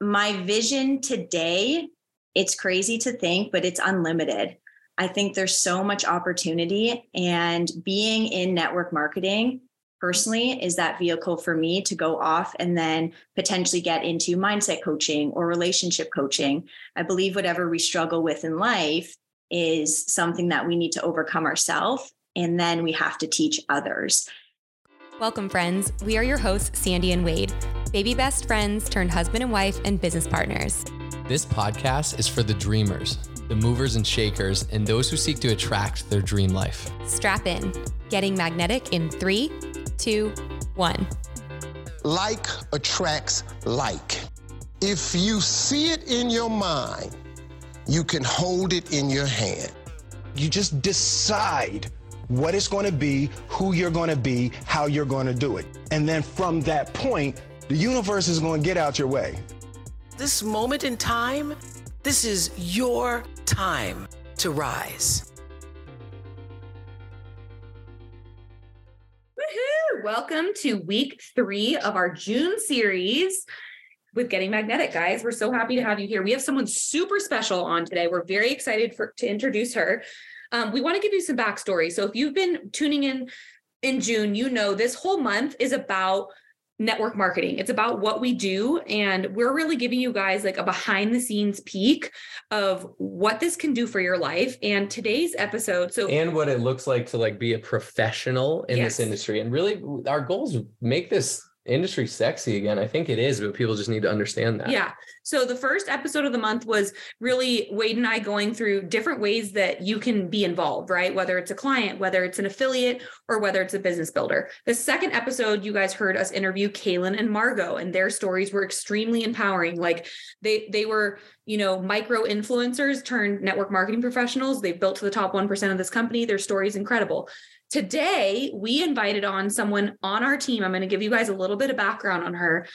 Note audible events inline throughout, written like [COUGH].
my vision today, it's crazy to think, but it's unlimited. I think there's so much opportunity, and being in network marketing personally is that vehicle for me to go off and then potentially get into mindset coaching or relationship coaching. I believe whatever we struggle with in life is something that we need to overcome ourselves, and then we have to teach others. Welcome, friends. We are your hosts, Sandy and Wade, baby best friends turned husband and wife and business partners. This podcast is for the dreamers, the movers and shakers, and those who seek to attract their dream life. Strap in. Getting magnetic in three, two, one. Like attracts like. If you see it in your mind, you can hold it in your hand. You just decide what it's going to be, who you're going to be, how you're going to do it. And then from that point, the universe is going to get out your way. This moment in time, this is your time to rise. Woohoo! Welcome to week three of our June series with Getting Magnetic, guys. We're so happy to have you here. We have someone super special on today. We're very excited for to introduce her. Um, we want to give you some backstory. So if you've been tuning in in June, you know this whole month is about network marketing. It's about what we do. And we're really giving you guys like a behind the scenes peek of what this can do for your life. And today's episode, so and what it looks like to like be a professional in yes. this industry. And really our goals make this industry sexy again. I think it is, but people just need to understand that. Yeah. So the first episode of the month was really Wade and I going through different ways that you can be involved, right? Whether it's a client, whether it's an affiliate, or whether it's a business builder. The second episode, you guys heard us interview Kaylin and Margot, and their stories were extremely empowering. Like they they were, you know, micro influencers turned network marketing professionals. They've built to the top 1% of this company. Their story is incredible. Today, we invited on someone on our team. I'm going to give you guys a little bit of background on her.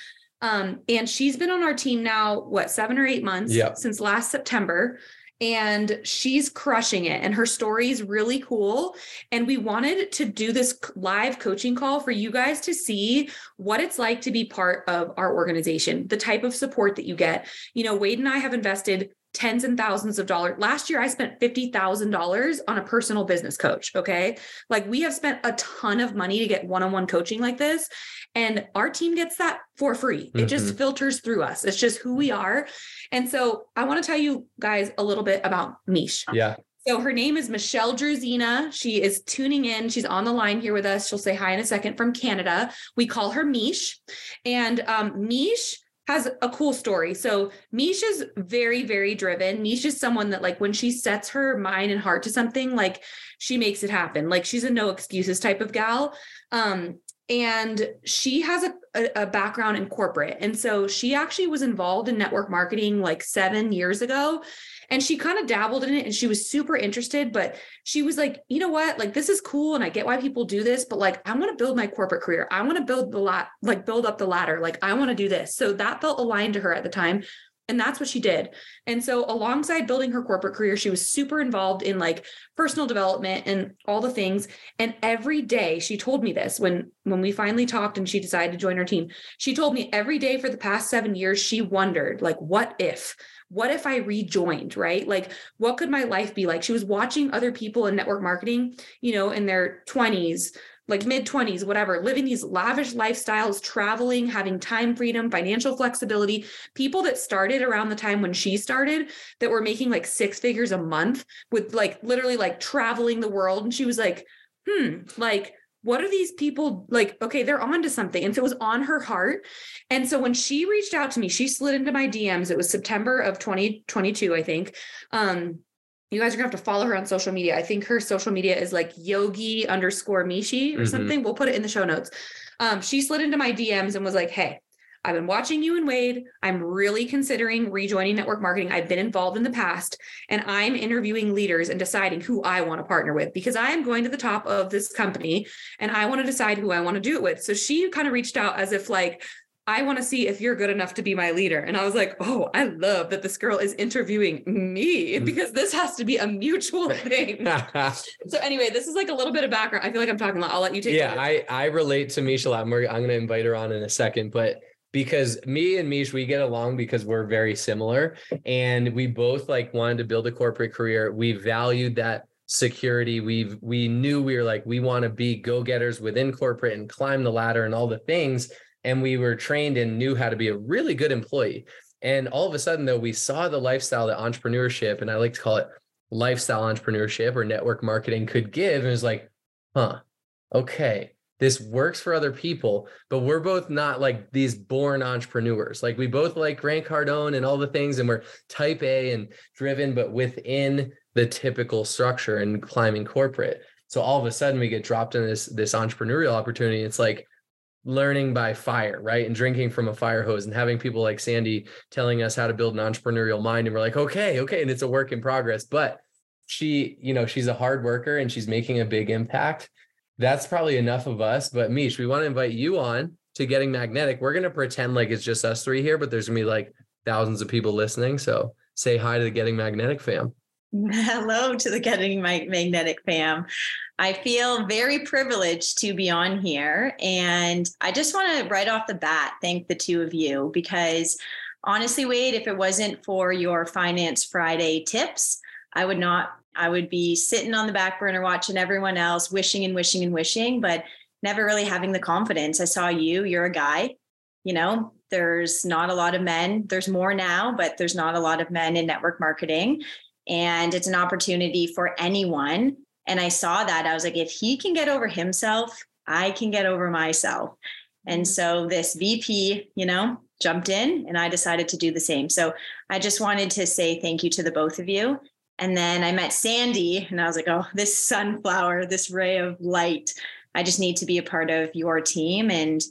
Um, and she's been on our team now, what, seven or eight months yep. since last September. And she's crushing it. And her story is really cool. And we wanted to do this live coaching call for you guys to see what it's like to be part of our organization, the type of support that you get. You know, Wade and I have invested tens and thousands of dollars. Last year, I spent $50,000 on a personal business coach. Okay. Like we have spent a ton of money to get one on one coaching like this. And our team gets that for free. It mm-hmm. just filters through us. It's just who we are. And so I want to tell you guys a little bit about Mish. Yeah. So her name is Michelle Druzina. She is tuning in. She's on the line here with us. She'll say hi in a second from Canada. We call her Mish. And um, Mish has a cool story. So Misha's very, very driven. Misha's someone that like when she sets her mind and heart to something, like she makes it happen. Like she's a no excuses type of gal. Um, and she has a, a, a, background in corporate. And so she actually was involved in network marketing like seven years ago and she kind of dabbled in it and she was super interested but she was like you know what like this is cool and i get why people do this but like i want to build my corporate career i want to build the lot like build up the ladder like i want to do this so that felt aligned to her at the time and that's what she did. And so alongside building her corporate career, she was super involved in like personal development and all the things. And every day she told me this when when we finally talked and she decided to join our team. She told me every day for the past 7 years she wondered like what if what if I rejoined, right? Like, what could my life be like? She was watching other people in network marketing, you know, in their 20s, like mid 20s, whatever, living these lavish lifestyles, traveling, having time freedom, financial flexibility. People that started around the time when she started that were making like six figures a month with like literally like traveling the world. And she was like, hmm, like, what are these people like? Okay, they're on to something. And so it was on her heart. And so when she reached out to me, she slid into my DMs. It was September of 2022, I think. Um, you guys are gonna have to follow her on social media. I think her social media is like yogi underscore mishi or mm-hmm. something. We'll put it in the show notes. Um, she slid into my DMs and was like, Hey, I've been watching you and Wade. I'm really considering rejoining network marketing. I've been involved in the past and I'm interviewing leaders and deciding who I want to partner with because I am going to the top of this company and I want to decide who I want to do it with. So she kind of reached out as if like, I want to see if you're good enough to be my leader. And I was like, oh, I love that this girl is interviewing me mm. because this has to be a mutual [LAUGHS] thing. [LAUGHS] so anyway, this is like a little bit of background. I feel like I'm talking a lot. I'll let you take Yeah, I, I relate to Misha a lot more. I'm going to invite her on in a second, but because me and Mish, we get along because we're very similar. And we both like wanted to build a corporate career. We valued that security. We we knew we were like, we want to be go-getters within corporate and climb the ladder and all the things. And we were trained and knew how to be a really good employee. And all of a sudden, though, we saw the lifestyle that entrepreneurship, and I like to call it lifestyle entrepreneurship or network marketing could give. And it was like, huh, okay, this works for other people, but we're both not like these born entrepreneurs. Like we both like Grant Cardone and all the things, and we're type A and driven, but within the typical structure and climbing corporate. So all of a sudden we get dropped in this this entrepreneurial opportunity. It's like learning by fire, right? And drinking from a fire hose and having people like Sandy telling us how to build an entrepreneurial mind. And we're like, okay, okay. And it's a work in progress. But she, you know, she's a hard worker and she's making a big impact. That's probably enough of us. But Mish, we want to invite you on to getting magnetic. We're going to pretend like it's just us three here, but there's going to be like thousands of people listening. So say hi to the Getting Magnetic fam. [LAUGHS] Hello to the Getting Magnetic fam. I feel very privileged to be on here. And I just want to, right off the bat, thank the two of you because honestly, Wade, if it wasn't for your Finance Friday tips, I would not, I would be sitting on the back burner watching everyone else, wishing and wishing and wishing, but never really having the confidence. I saw you, you're a guy, you know, there's not a lot of men. There's more now, but there's not a lot of men in network marketing. And it's an opportunity for anyone and I saw that. I was like, if he can get over himself, I can get over myself. And mm-hmm. so this VP, you know, jumped in and I decided to do the same. So I just wanted to say thank you to the both of you. And then I met Sandy and I was like, oh, this sunflower, this ray of light. I just need to be a part of your team. And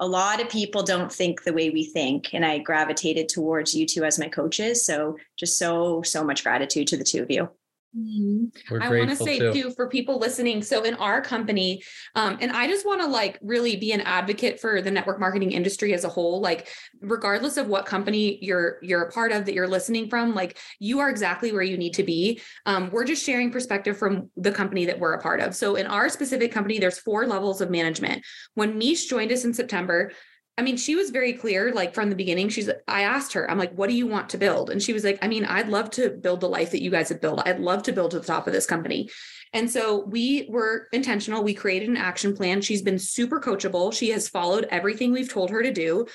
a lot of people don't think the way we think. And I gravitated towards you two as my coaches. So just so, so much gratitude to the two of you. Mm-hmm. I want to say too. too. for people listening. So in our company, um, and I just want to like really be an advocate for the network marketing industry as a whole. Like, regardless of what company you're you're a part of that you're listening from, like you are exactly where you need to be. Um, we're just sharing perspective from the company that we're a part of. So in our specific company, there's four levels of management. When Mish joined us in September, I mean, she was very clear, like from the beginning. She's, I asked her, I'm like, what do you want to build? And she was like, I mean, I'd love to build the life that you guys have built. I'd love to build to the top of this company. And so we were intentional. We created an action plan. She's been super coachable. She has followed everything we've told her to do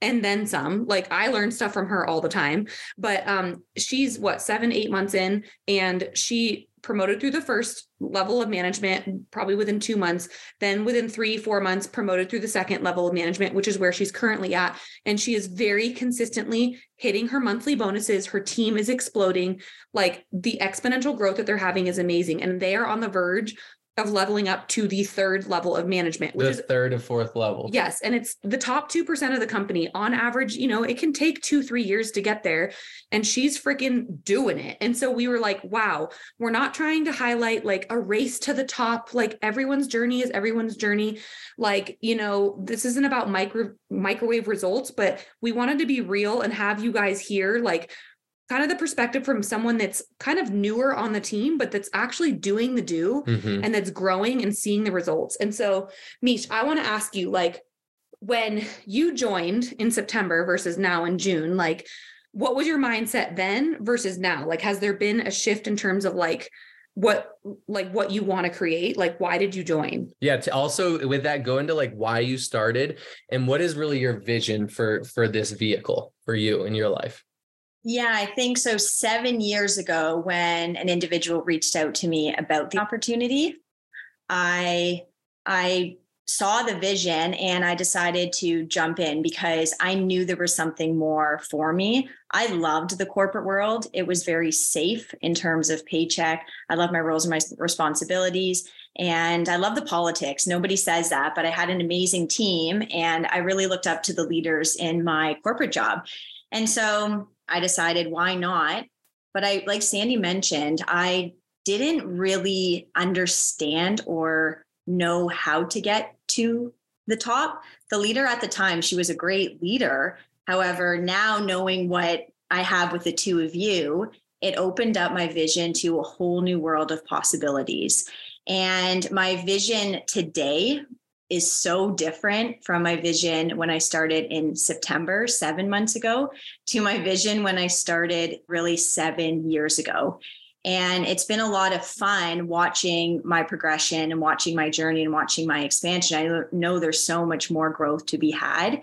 and then some like i learn stuff from her all the time but um she's what seven eight months in and she promoted through the first level of management, probably within two months. Then within three, four months, promoted through the second level of management, which is where she's currently at. And she is very consistently hitting her monthly bonuses. Her team is exploding. Like the exponential growth that they're having is amazing. And they are on the verge of leveling up to the third level of management, which the is third and fourth level. Yes. And it's the top 2% of the company on average, you know, it can take two, three years to get there. And she's freaking doing it. And so we were like, wow, we're not trying to highlight like a race to the top. Like everyone's journey is everyone's journey. Like, you know, this isn't about micro microwave results, but we wanted to be real and have you guys hear like kind of the perspective from someone that's kind of newer on the team, but that's actually doing the do mm-hmm. and that's growing and seeing the results. And so, Mish, I want to ask you like, when you joined in September versus now in June, like, what was your mindset then versus now? Like, has there been a shift in terms of like, what like what you want to create like why did you join yeah to also with that go into like why you started and what is really your vision for for this vehicle for you in your life yeah, I think so. Seven years ago, when an individual reached out to me about the opportunity, I I saw the vision and I decided to jump in because I knew there was something more for me. I loved the corporate world. It was very safe in terms of paycheck. I love my roles and my responsibilities. And I love the politics. Nobody says that, but I had an amazing team and I really looked up to the leaders in my corporate job. And so I decided why not. But I, like Sandy mentioned, I didn't really understand or know how to get to the top. The leader at the time, she was a great leader. However, now knowing what I have with the two of you, it opened up my vision to a whole new world of possibilities. And my vision today is so different from my vision when I started in September, seven months ago, to my vision when I started really seven years ago. And it's been a lot of fun watching my progression and watching my journey and watching my expansion. I know there's so much more growth to be had.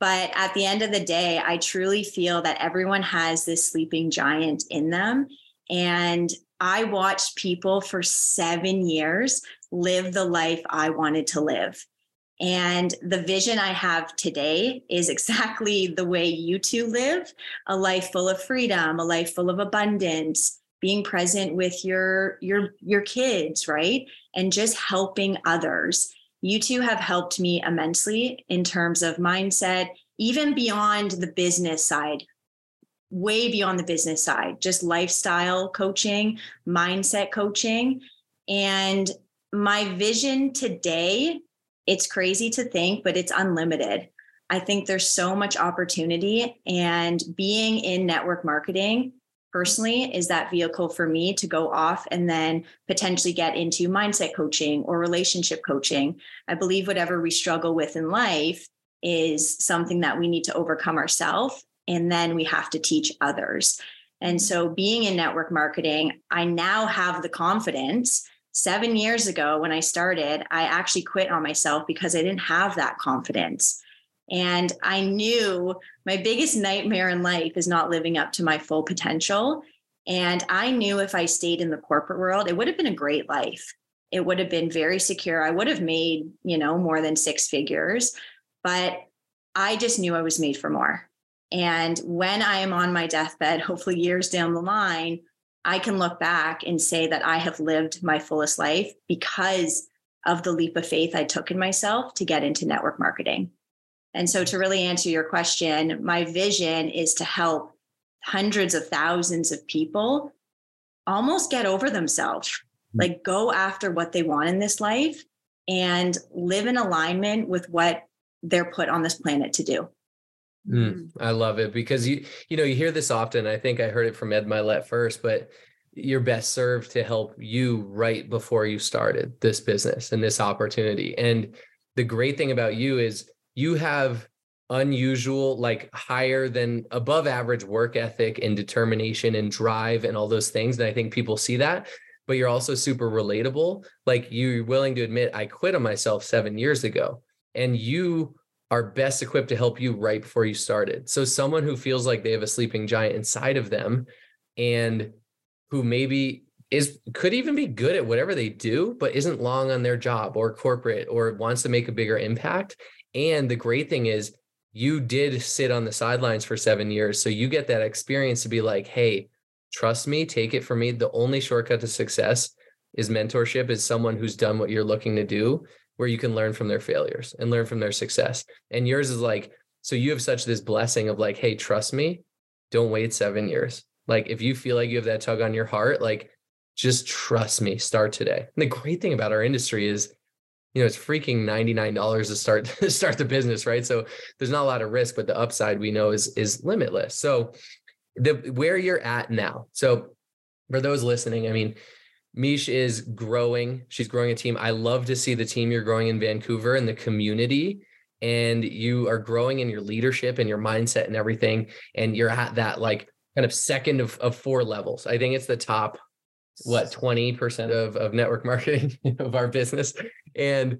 But at the end of the day, I truly feel that everyone has this sleeping giant in them. And I watched people for seven years live the life I wanted to live. And the vision I have today is exactly [LAUGHS] the way you two live a life full of freedom, a life full of abundance, being present with your your your kids, right? And just helping others. You two have helped me immensely in terms of mindset, even beyond the business side way beyond the business side, just lifestyle coaching, mindset coaching. And my vision today, it's crazy to think, but it's unlimited. I think there's so much opportunity, and being in network marketing personally is that vehicle for me to go off and then potentially get into mindset coaching or relationship coaching. I believe whatever we struggle with in life is something that we need to overcome ourselves and then we have to teach others. And so, being in network marketing, I now have the confidence. Seven years ago, when I started, I actually quit on myself because I didn't have that confidence. And I knew my biggest nightmare in life is not living up to my full potential. And I knew if I stayed in the corporate world, it would have been a great life. It would have been very secure. I would have made, you know, more than six figures, but I just knew I was made for more. And when I am on my deathbed, [LAUGHS] hopefully years down the line, I can look back and say that I have lived my fullest life because of the leap of faith I took in myself to get into network marketing. And so, to really answer your question, my vision is to help hundreds of thousands of people almost get over themselves, mm. like go after what they want in this life and live in alignment with what they're put on this planet to do. Mm, mm, I love it because you you know you hear this often. I think I heard it from Ed Mylett first, but you're best served to help you right before you started this business and this opportunity. And the great thing about you is you have unusual, like higher than above average work ethic and determination and drive and all those things. And I think people see that, but you're also super relatable. Like you're willing to admit, I quit on myself seven years ago. And you are best equipped to help you right before you started. So someone who feels like they have a sleeping giant inside of them and who maybe is could even be good at whatever they do but isn't long on their job or corporate or wants to make a bigger impact. And the great thing is you did sit on the sidelines for 7 years so you get that experience to be like, "Hey, trust me, take it from me, the only shortcut to success is mentorship is someone who's done what you're looking to do where you can learn from their failures and learn from their success. And yours is like, so you have such this blessing of like, hey, trust me, don't wait seven years. Like, if you feel like you have that tug on your heart, like, just trust me, start today. And the great thing about our industry is, you know, it's freaking $99 to start [LAUGHS] to start the business, right? So there's not a lot of risk, but the upside we know is is limitless. So the where you're at now. So for those listening, I mean, Mish is growing. She's growing a team. I love to see the team you're growing in Vancouver and the community. And you are growing in your leadership and your mindset and everything. And you're at that like kind of second of, of four levels. I think it's the top, what, 20% of, of network [LAUGHS] marketing of our business. And,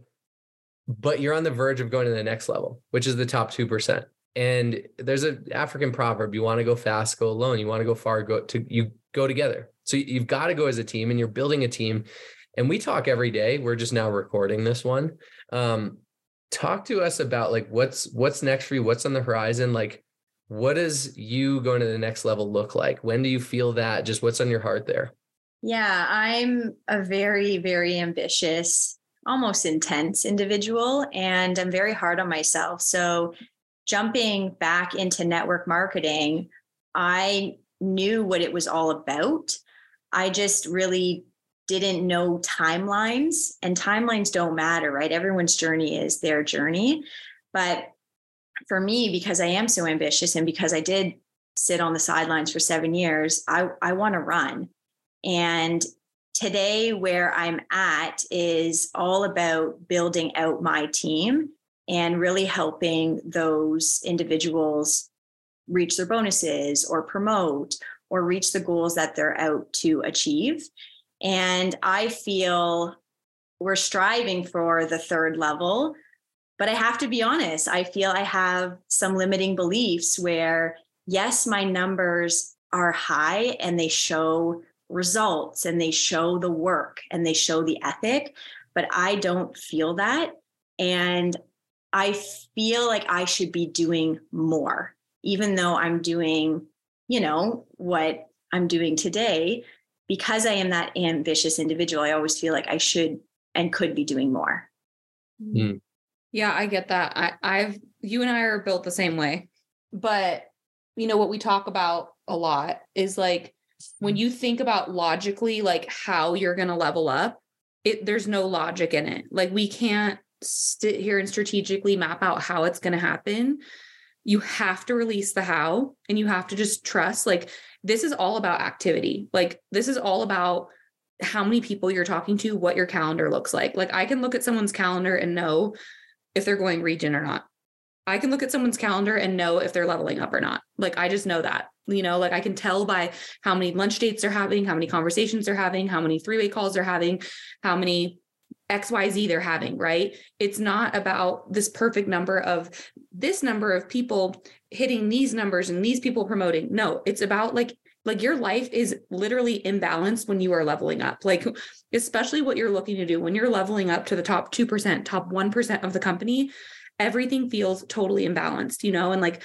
but you're on the verge of going to the next level, which is the top 2%. And there's an African proverb, you want to go fast, go alone. You want to go far, go to, you go together. So you've got to go as a team and you're building a team. And we talk every day. We're just now recording this one. Um, talk to us about like what's what's next for you, what's on the horizon, like what does you going to the next level look like? When do you feel that? Just what's on your heart there? Yeah, I'm a very, very ambitious, almost intense individual, and I'm very hard on myself. So, jumping back into network marketing, I knew what it was all about. I just really didn't know timelines, and timelines don't matter, right? Everyone's journey is their journey. But for me, because I am so ambitious and because I did sit on the sidelines for seven years, I, I want to run. And today, where I'm at is all about building out my team and really helping those individuals reach their bonuses or promote or reach the goals that they're out to achieve. And I feel we're striving for the third level. But I have to be honest, I feel I have some limiting beliefs where, yes, my numbers are high and they show results and they show the work and they show the ethic, but I don't feel that. And I feel like I should be doing more, even though I'm doing, you know, what I'm doing today. Because I am that ambitious individual, I always feel like I should and could be doing more. Mm. Yeah, I get that. I, I've you and I are built the same way. But you know what we talk about a lot is like when you think about logically like how you're going to level up, it there's no logic in it. Like we can't sit here and strategically map out how it's going to happen. You have to release the how and you have to just trust like this is all about activity. Like this is all about how many people you're talking to, what your calendar looks like. Like I can look at someone's calendar and know if they're going region or not. I can look at someone's calendar and know if they're leveling up or not. Like I just know that. You know, like I can tell by how many lunch dates they're having, how many conversations they're having, how many three-way calls they're having, how many XYZ they're having, right? It's not about this perfect number of this number of people hitting these numbers and these people promoting. No, it's about like like your life is literally imbalanced when you are leveling up. Like especially what you're looking to do when you're leveling up to the top 2%, top 1% of the company, everything feels totally imbalanced, you know? And like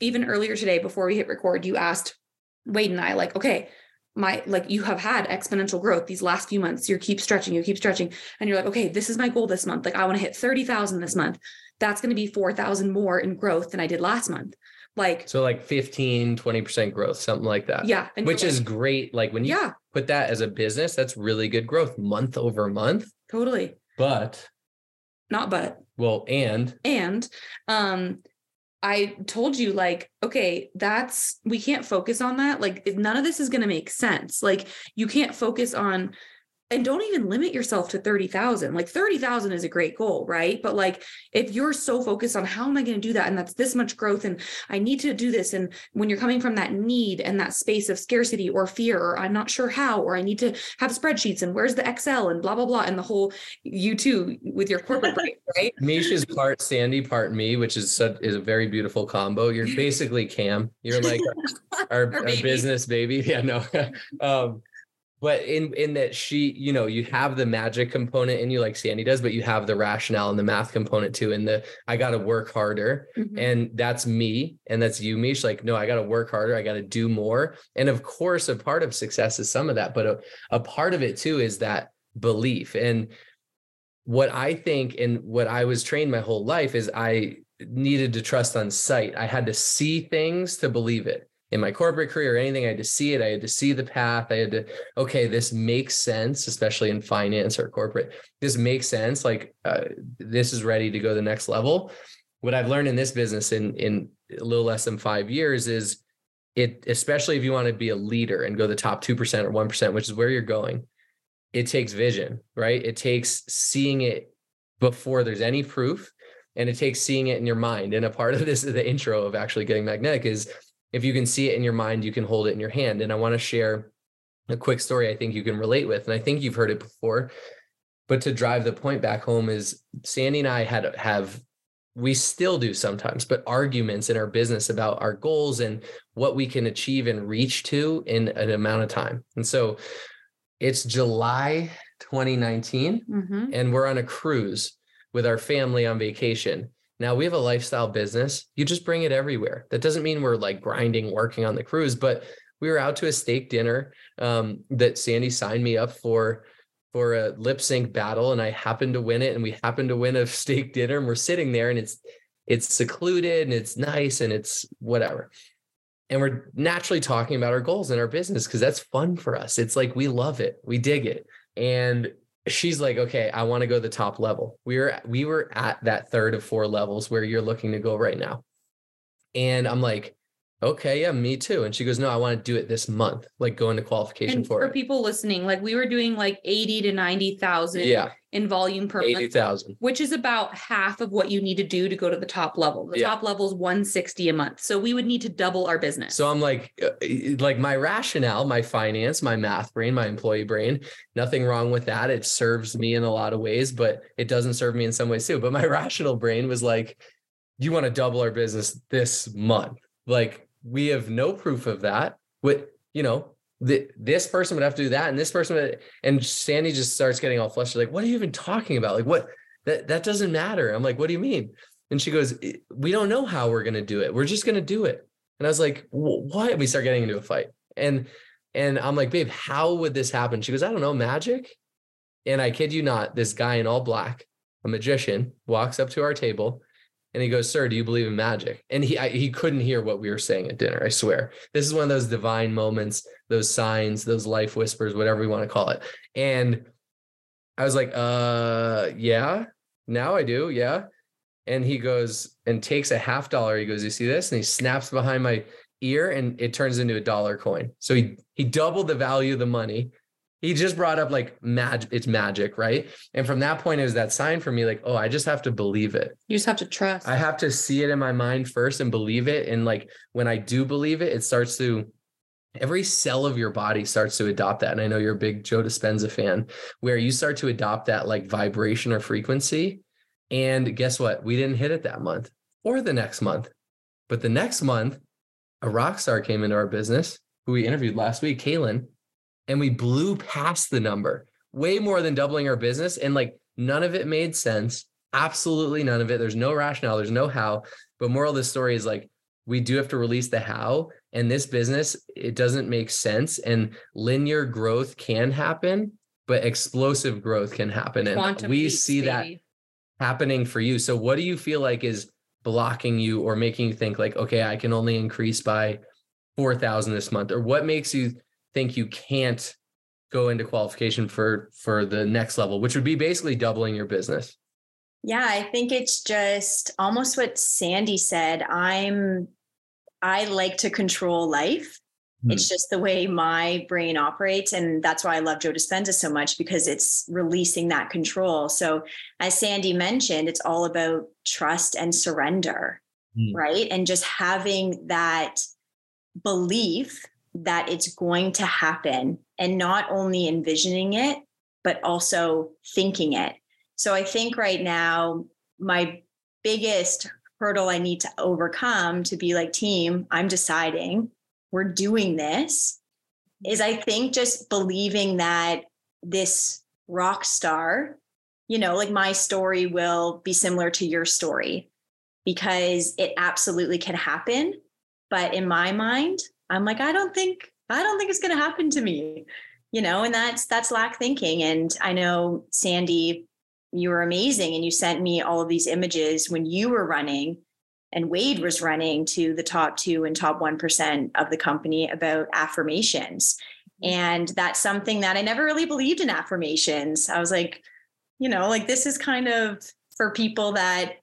even earlier today before we hit record, you asked Wade and I like, okay, my like you have had exponential growth these last few months you keep stretching you keep stretching and you're like okay this is my goal this month like i want to hit 30,000 this month that's going to be 4,000 more in growth than i did last month like so like 15 20% growth something like that yeah which is great like when you yeah put that as a business that's really good growth month over month totally but not but well and and um I told you, like, okay, that's we can't focus on that. Like, none of this is going to make sense. Like, you can't focus on and don't even limit yourself to 30,000. Like 30,000 is a great goal, right? But like if you're so focused on how am I going to do that and that's this much growth and I need to do this and when you're coming from that need and that space of scarcity or fear or I'm not sure how or I need to have spreadsheets and where's the Excel and blah blah blah and the whole you too with your corporate brain, [LAUGHS] right? Misha's part Sandy, part me, which is such, is a very beautiful combo. You're basically Cam. You're like [LAUGHS] our, our, our business baby. [LAUGHS] Yeah, no. um but in in that she you know you have the magic component in you like sandy does but you have the rationale and the math component too and the i got to work harder mm-hmm. and that's me and that's you mish like no i got to work harder i got to do more and of course a part of success is some of that but a, a part of it too is that belief and what i think and what i was trained my whole life is i needed to trust on sight i had to see things to believe it in my corporate career or anything, I had to see it. I had to see the path. I had to, okay, this makes sense, especially in finance or corporate. This makes sense. Like uh, this is ready to go to the next level. What I've learned in this business in in a little less than five years is it, especially if you want to be a leader and go the top two percent or one percent, which is where you're going. It takes vision, right? It takes seeing it before there's any proof, and it takes seeing it in your mind. And a part of this, is the intro of actually getting magnetic, is if you can see it in your mind, you can hold it in your hand. And I want to share a quick story I think you can relate with. And I think you've heard it before. But to drive the point back home is Sandy and I had have we still do sometimes, but arguments in our business about our goals and what we can achieve and reach to in an amount of time. And so it's July 2019, mm-hmm. and we're on a cruise with our family on vacation. Now we have a lifestyle business. You just bring it everywhere. That doesn't mean we're like grinding, working on the cruise, but we were out to a steak dinner um, that Sandy signed me up for for a lip sync battle, and I happened to win it. And we happened to win a [LAUGHS] steak dinner, and we're sitting there, and it's it's secluded and it's nice and it's whatever. And we're naturally talking about our goals in our business because that's fun for us. It's like we love it, we dig it, and she's like, okay, I want to go to the top level. We were we were at that third of four levels where you're looking to go right now. And I'm like, okay, yeah, me too. And she goes, no, I want to do it this month, like go into qualification And for, for people listening, like we were doing like 80 to 90,000 Yeah, in volume per month, 80,000. which is about half of what you need to do to go to the top level. The Yeah. top level is 160 a month. So we would need to double our business. So I'm like, uh, like my rationale, my finance, my math brain, my employee brain, nothing wrong with that. It serves me in a lot of ways, but it doesn't serve me in some ways too. But my [LAUGHS] rational brain was like, you want to double our business this month. Like we have no proof of that. With, you know, the, this person would have to do that and this person would, and Sandy just starts getting all flushed. Like, what are you even talking about? Like what, that, that doesn't matter. I'm like, what do you mean? And she goes, we don't know how we're going to do it. We're just going to do it. And I was like, "Wh- what? We start getting into a fight. And and I'm like, babe, how would this happen? She goes, I don't know, magic. And I kid you not, this guy in all black, a magician, walks up to our table and he goes, Sir, do you believe in magic? And he I, he couldn't hear what we were saying at dinner. I swear. This is one of those divine moments, those signs, those life whispers, whatever we want to call it. And I was like, uh, yeah, now I do. Yeah. And he goes and takes a half dollar. He goes, You see this? And he snaps behind my ear and it turns into a dollar coin. So he he doubled the value of the money. He just brought up like magic, it's magic, right? And from that point, it was that sign for me, like, oh, I just have to believe it. you just have to trust. I have to see it in my mind first and believe it. And like when I do believe it, it starts to every cell of your body starts to adopt that. And I know you're a big Joe Dispenza fan, where you start to adopt that like vibration or frequency. And guess what? We didn't hit it that month or the next month. But the next month, a rock star came into our business who we interviewed last week, Kaylin, and we blew past the number, way more than doubling our business. And like none of it made sense. Absolutely none of it. There's no rationale, there's no how. But moral of the story is like, we do have to release the how. And this business, it doesn't make sense. And linear growth can happen, but explosive growth can happen. And Quantum we leaps, see that happening for you. So what do you feel like is blocking you or making you think like, okay, I can only increase by 4,000 this month? Or what makes you think you can't go into qualification for for the next level, which would be basically doubling your business? Yeah, I think it's just almost what Sandy said. I'm I like to control life. It's just the way my brain operates. And that's why I love Joe Dispenza so much because it's releasing that control. So, as Sandy mentioned, it's all about trust and surrender, Mm. right? And just having that belief that it's going to happen and not only envisioning it, but also thinking it. So, I think right now, my biggest hurdle I need to overcome to be like, team, I'm deciding we're doing this is I think just believing that this rock star, you know, like my story will be similar to your story because it absolutely can happen. But in my mind, I'm like, I don't think, I don't think it's going to happen to me, you know, and that's, that's lack thinking. And I know Sandy, you were amazing and you sent me all of these images when you were running and Wade was running to the top two and top 1% of the company about affirmations. Mm-hmm. And that's something that I never really believed in affirmations. I was like, you know, like this is kind of for people that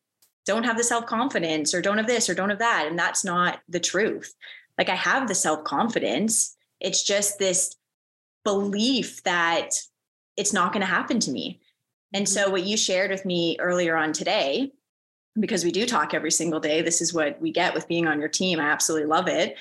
don't have the self confidence or don't have this or don't have that. And that's not the truth. Like I have the self confidence. It's just this belief that it's not going to happen to me. And so, mm-hmm. what you shared with me earlier on today, because we do talk every single day, this is what we get with being on your team. I absolutely love it.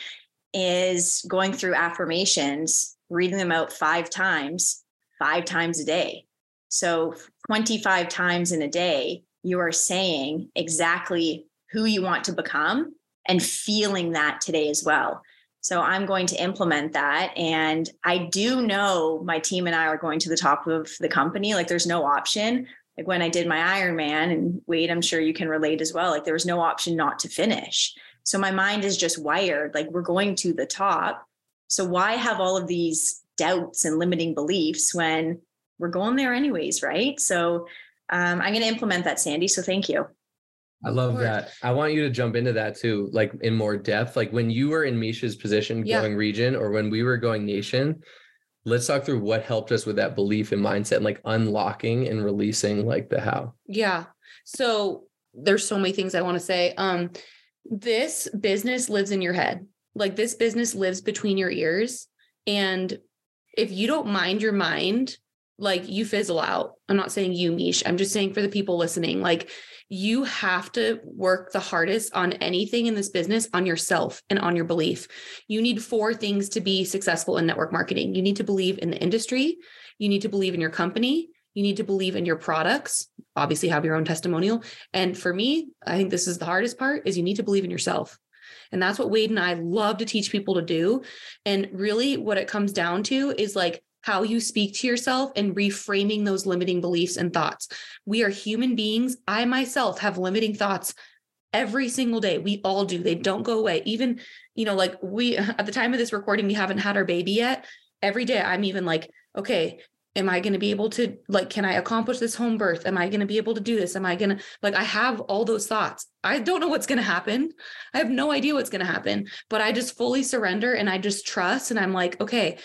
Is going through affirmations, reading them out five times, five times a day. So, 25 times in a day, you are saying exactly who you want to become and feeling that today as well. So I'm going to implement that. And I do know my team and I are going to the top of the company. Like there's no option. Like when I did my Ironman, and Wade, I'm sure you can relate as well. Like there was no option not to finish. So my mind is just wired. Like we're going to the top. So why have all of these doubts and limiting beliefs when we're going there anyways, right? So um, I'm going to implement that, Sandy. So thank you. I love that. I want you to jump into that too, like in more depth. Like when you were in Misha's position Yeah. going region or when we were going nation, let's talk through what helped us with that belief and mindset and like unlocking and releasing like the how. Yeah. So there's so many things I want to say. Um, this business lives in your head. like this business lives between your ears. And if you don't mind your mind, like you fizzle out. I'm not saying you, Mish. I'm just saying for the people listening, like you have to work the hardest on anything in this business on yourself and on your belief. You need four things to be successful in network marketing. You need to believe in the industry, you need to believe in your company, you need to believe in your products, obviously have your own testimonial. And for me, I think this is the hardest part is you need to believe in yourself. And that's what Wade and I love to teach people to do. And really what it comes down to is like how you speak to yourself and reframing those limiting beliefs and thoughts. We are human beings. I myself have limiting thoughts every single day. We all do. They don't go away. Even, you know, like we, [LAUGHS] at the time of this recording, we haven't had our baby yet. Every day I'm even like, okay, am I going to be able to, like, can I accomplish this home birth? Am I going to be able to do this? Am I going to, like, I have all those thoughts. I don't know what's going to happen. I have no idea what's going to happen, but I just fully surrender and I just trust. And I'm like, okay,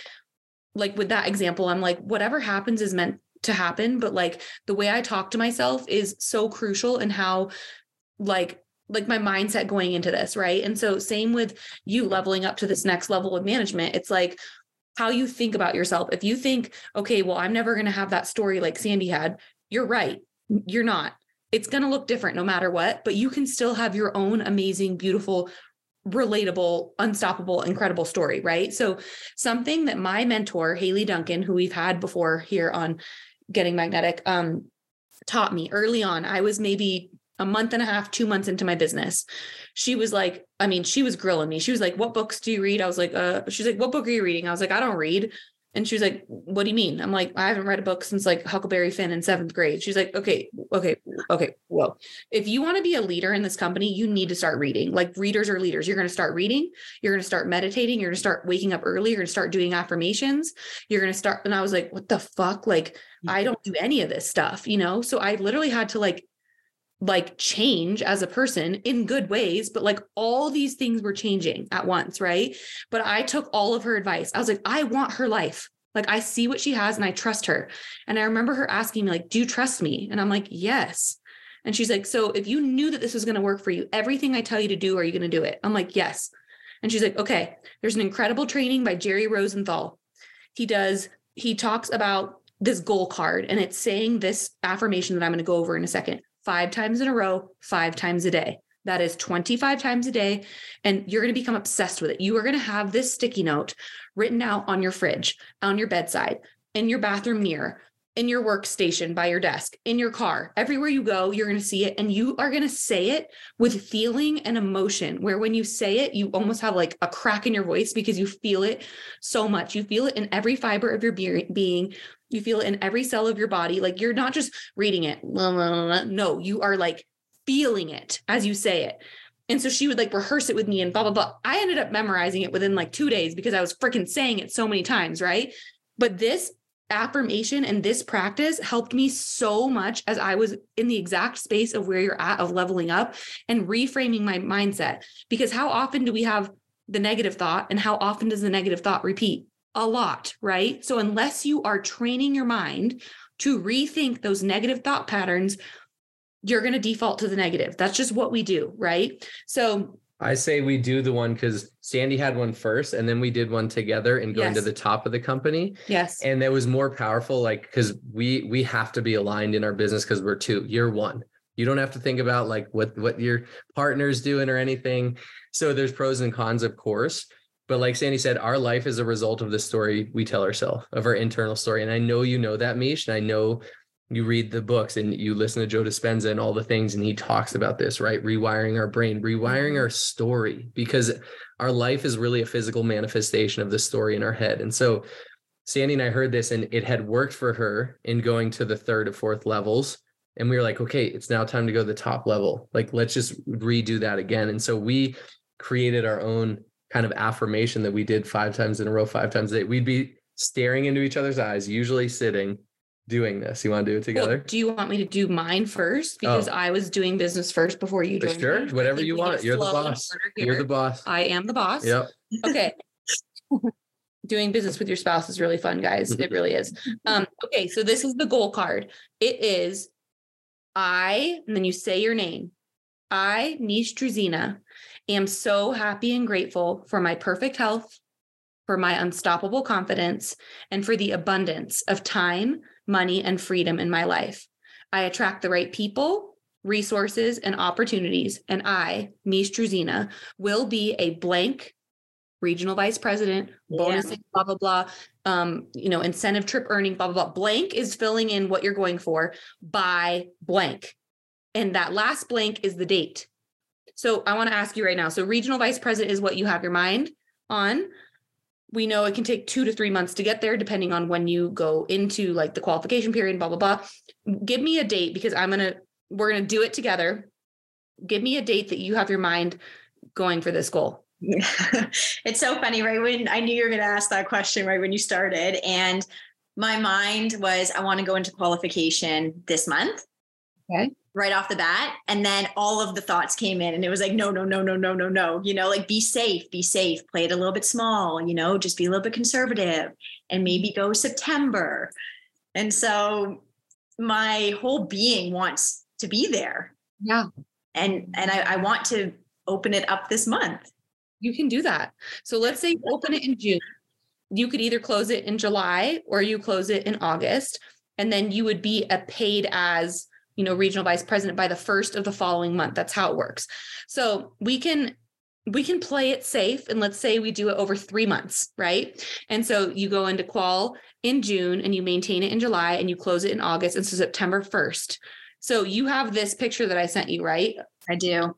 like with that example, I'm like, whatever happens is meant to happen. But like the way I talk to myself is so crucial in how, like, like my mindset going into this, right? And so, same with you leveling up to this next level of management. It's like how you think about yourself. If you think, okay, well, I'm never going to have that story like Sandy had, you're right. You're not. It's going to look different no matter what, but you can still have your own amazing, beautiful, relatable, unstoppable, incredible story, right? So, something that my mentor, Haley Duncan, who we've had before here on Getting Magnetic, um, taught me early on. I was maybe a month and a half, two months into my business. She was like, I mean, she was grilling me. She was like, What books do you read? I was like, uh, she's like, What book are you reading? I was like, I don't read. And she was like, What do you mean? I'm like, I haven't read a book since like Huckleberry Finn in seventh grade. She's like, Okay, okay, okay. Well, if you want to be a leader in this company, you need to start reading. Like readers are leaders. You're going to start reading. You're going to start meditating. You're going to start waking up early. You're going to start doing affirmations. You're going to start. And I was like, What the fuck? Like, mm. I don't do any of this stuff, you know? So I literally had to like like change as a person in good ways, but like all these things were changing at once, right? But I took all of her advice. I was like, I want her life. Like I see what she has and I trust her. And I remember her asking me like, "Do you trust me?" And I'm like, "Yes." And she's like, "So if you knew that this was going to work for you, everything I tell you to do, are you going to do it?" I'm like, "Yes." And she's like, "Okay, there's an incredible training by Jerry Rosenthal. He does he talks about this goal card and it's saying this affirmation that I'm going to go over in a second five times in a row, five times a day. That is 25 times a day. And you're going to become obsessed with it. You are going to have this sticky note written out on your fridge, on your bedside, in your bathroom mirror, in your workstation, by your desk, in your car. Everywhere you go, you're going to see it. And you are going to say it with feeling and emotion, where when you say it, you almost have like a crack in your voice because you feel it so much. You feel it in every fiber of your being. You feel it in every cell of your body. Like you're not just reading it. No, you are like feeling it as you say it. And so she would like rehearse it with me and blah, blah, blah. I ended up memorizing it within like two days because I was freaking saying it so many times. Right. But this affirmation and this practice helped me so much as I was in the exact space of where you're at, of leveling up and reframing my mindset. Because how often do we have the negative thought and how often does the negative thought repeat? a lot, right? So unless you are training your mind to rethink those negative thought patterns, you're going to default to the negative. That's just what we do, right? So I say we do the one because Sandy had one first, and then we did one together and going yes. to the top of the company. Yes, and that was more powerful, like because we we have to be aligned in our business because we're two year one. You don't have to think about like what what your partner's doing or anything. So there's pros and cons, of course but like Sandy said, our life is a result of the story we tell ourselves, of our internal story. And I know you know that, Mish, and I know you read the books and you listen to Joe Dispenza and all the things, and he talks about this, right? Rewiring our brain, rewiring our story, because our life is really a physical manifestation of the story in our head. And so Sandy and I heard this, and it had worked for her in going to the third or fourth levels. And we were like, okay, it's now time to go to the top level. Like, let's just redo that again. And so we created our own kind of affirmation that we did five times in a row, five times a day, we'd be staring into each other's eyes, usually sitting, doing this. You want to do it together? Well, do you want me to do mine first? Because oh. I was doing business first before you joined. Sure, me. whatever you want. You're the boss. You're the boss. I am the boss. Yep. Okay. [LAUGHS] doing business with your spouse is really fun, guys. It really is. [LAUGHS] Um, okay, so this is the goal card. It is I, and then you say your name. I, Mish Druzina, am so happy and grateful for my perfect health, for my unstoppable confidence, and for the abundance of time, money, and freedom in my life. I attract the right people, resources, and opportunities. And I, Mish Druzina, will be a blank regional vice president, bonus, blah, blah, blah, um, you know, incentive trip earning, blah, blah, blah. Blank is filling in what you're going for by blank. And that last blank is the date. So I want to ask you right now. So regional vice president is what you have your mind on. We know it can take two to three months to get there, depending on when you go into like the qualification period, blah, blah, blah. Give me a date because I'm going to, we're going to do it together. Give me a date that you have your mind going for this goal. [LAUGHS] it's so funny, right? When I knew you were going to ask that question, right when you started, and my mind was, I want to go into qualification this month. Okay. Right off the bat. And then all of the thoughts came in, and it was like, no, no, no, no, no, no, no. You know, like be safe, be safe, play it a little bit small, you know, just be a little bit conservative and maybe go September. And so my whole being wants to be there. Yeah. And and I, I want to open it up this month. You can do that. So let's say you open it in June. You could either close it in July or you close it in August. And then you would be a paid as, you know, regional vice president by the first of the following month. That's how it works. So we can we can play it safe and let's say we do it over three months, right? And so you go into qual in June and you maintain it in July and you close it in August. And so September 1st. So you have this picture that I sent you, right? I do.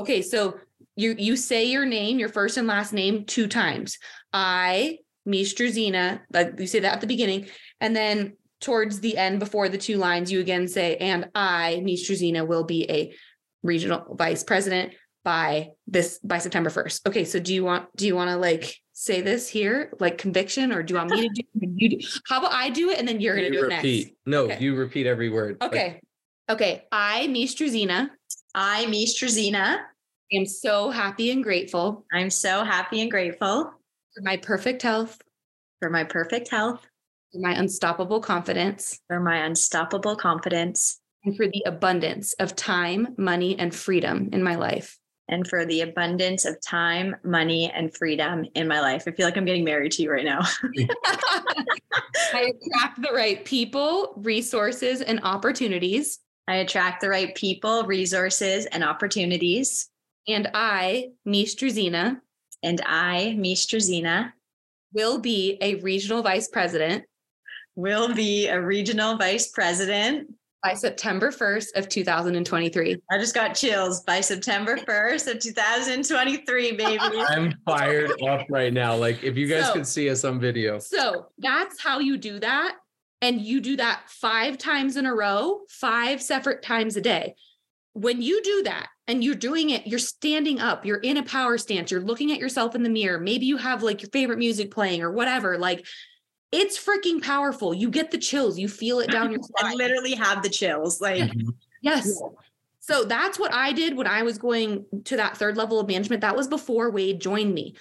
Okay, so you you say your name, your first and last name two times. I, Mish Druzina, like you say that at the beginning, and then towards the end, before the two lines, you again say, and I, Mish Druzina, will be a regional vice president by this by September 1st. Okay, so do you want do you want to like say this here, like conviction, or do you want me to do you do how about I do it and then you're gonna you do it next? No, Okay. you repeat every word. Like, Okay. Okay. I, Mish Druzina, I, Mish Druzina, am so happy and grateful I'm so happy and grateful for my perfect health, for my perfect health, for my unstoppable confidence, for my unstoppable confidence, and for the abundance of time, money, and freedom in my life. and for the abundance of time, money, and freedom in my life. I feel like I'm getting married to you right now. [LAUGHS] I attract the right people, resources, and opportunities. I attract the right people, resources, and opportunities. And I, Mish Druzina, And I, Mish Druzina, will be a regional vice president will be a regional vice president. by September 1st of 2023. I just got chills by September 1st of 2023, baby. [LAUGHS] I'm fired up right now. Like if you guys So- could see us on video. So that's how you do that. And you do that five times in a row, five separate times a day. When you do that and you're doing it, you're standing up, you're in a power stance, you're looking at yourself in the mirror. Maybe you have like your favorite music playing or whatever. Like it's freaking powerful. You get the chills, you feel it down [LAUGHS] your spine. I spine. literally have the chills. Like, mm-hmm. Yes. So that's what I did when I was going to that third level of management. That was before Wade joined me.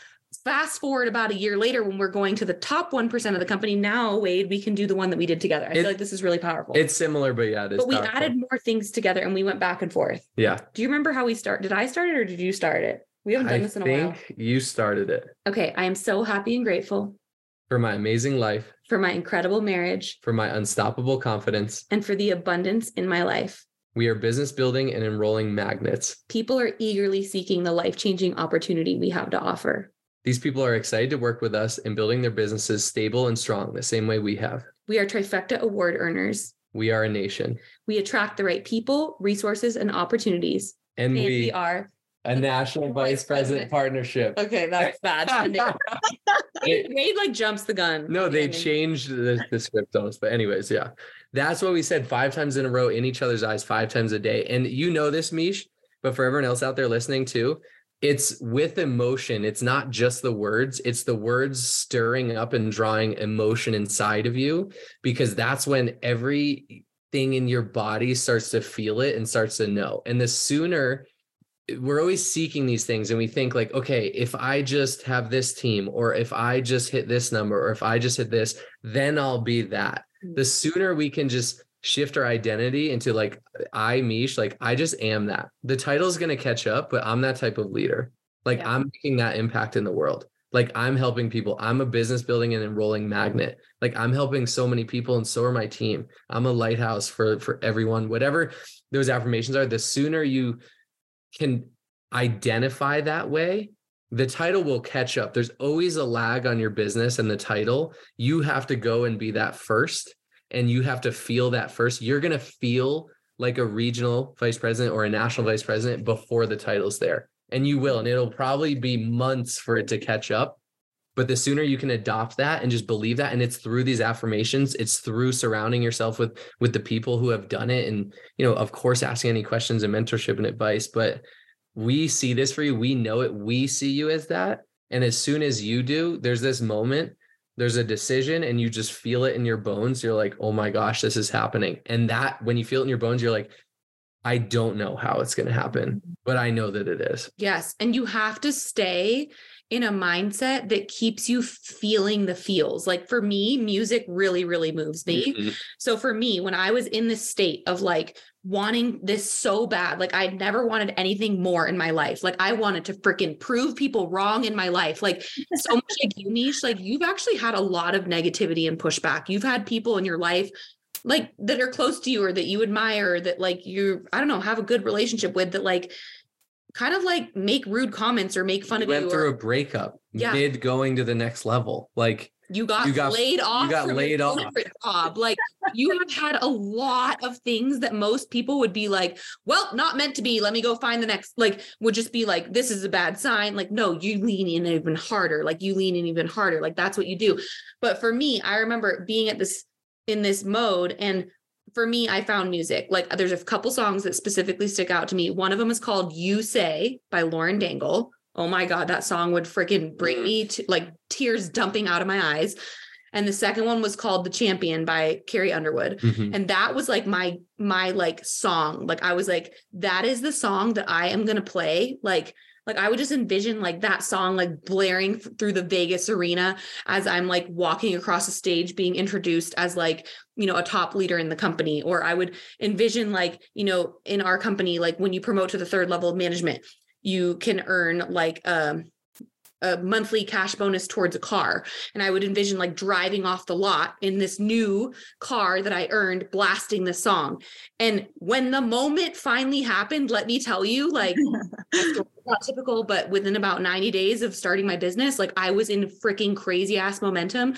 Fast forward about a year later when we're going to the top 1% of the company. Now, Wade, we can do the one that we did together. I It- feel like this is really powerful. It's similar, but yeah, it is. but we powerful. added more things together and we went back and forth. Yeah. Do you remember how we start? Did I start it or did you start it? We haven't done I this in a while. I think you started it Okay. I am so happy and grateful for my amazing life, for my incredible marriage for my unstoppable confidence. and for the abundance in my life. We are business building and enrolling magnets. People are eagerly seeking the life changing opportunity we have to offer. These people are excited to work with us in building their businesses stable and strong, the same way we have. We are trifecta award earners. We are a nation, We attract the right people, resources, and opportunities. and And we we are. A national vice president partnership. Okay, that's bad. [LAUGHS] It- [LAUGHS] Wade like jumps the gun. No, they And changed the, the script on us. But anyways, yeah. That's what we said five times in a row in each other's eyes, five times a day. And you know this, Mish, but for everyone else out there listening too, it's with emotion. It's not just the words, it's the words stirring up and drawing emotion inside of you, because that's when everything in your body starts to feel it and starts to know. And the sooner we're always seeking these things and we think like okay if i just have this team or if i just hit this number or if i just hit this then i'll be that mm. the sooner we can just shift our identity into like I Mish, like I just am that. The title's gonna catch up, but I'm that type of leader. Like Yeah. I'm making that impact in the world. Like I'm helping people. I'm a business building and enrolling magnet. Like I'm helping so many people, and so are my team. I'm a lighthouse for for everyone. Whatever those affirmations are, the sooner you can identify that way, the title will catch up. There's always a lag on your business and the title. You have to go and be that first, and you have to feel that first. You're gonna feel like a regional vice president or a national vice president before the title's there and you will and it'll probably be months for it to catch up but the sooner you can adopt that and just believe that and it's through these affirmations it's through surrounding yourself with with the people who have done it and you know of course asking any questions and mentorship and advice but we see this for you we know it we see you as that and as soon as you do there's this moment there's a decision and you just feel it in your bones you're like oh my gosh this is happening and that when you feel it in your bones you're like i don't know how it's going to happen but i know that it is Yes. And you have to stay in a mindset that keeps you feeling the feels. Like for me, music really, really moves me. Mhm. So for me, when I was in this state of like wanting this so bad, like I never wanted anything more in my life. Like I wanted to freaking prove people wrong in my life. Like so [LAUGHS] much like you, Mish, like you've actually had a lot of negativity and pushback. You've had people in your life like that are close to you or that you admire that like you, I don't know, have a good relationship with that like kind of like make rude comments or make fun you of went you through or a breakup Yeah. mid going to the next level like you got, you got- laid off You got laid off. job. Like you have had a lot of things that most people would be like, well, not meant to be. Let me go find the next, like, would just be like, this is a bad sign. Like, no, you lean in even harder. Like you lean in even harder. Like that's what you do. But for me, I remember being at this in this mode and for me, I found music. Like there's a couple songs that specifically stick out to me. One of them is called You Say by Lauren Daigle. Oh my God, that song would freaking bring me to like tears dumping out of my eyes. And the second one was called The Champion by Carrie Underwood. mhm. And that was like my my like song. Like I was like, that is the song that I am gonna play. Like, like I would just envision like that song like blaring f- through the Vegas arena as I'm like walking across the stage being introduced as like, you know, a top leader in the company. Or I would envision like, you know, in our company, like when you promote to the third level of management, you can earn like um a monthly cash bonus towards a car. And I would envision like driving off the lot in this new car that I earned, blasting this song. And when the moment finally happened, let me tell you, like, [LAUGHS] not typical, but within about 90 days of starting my business, like I was in freaking crazy ass momentum.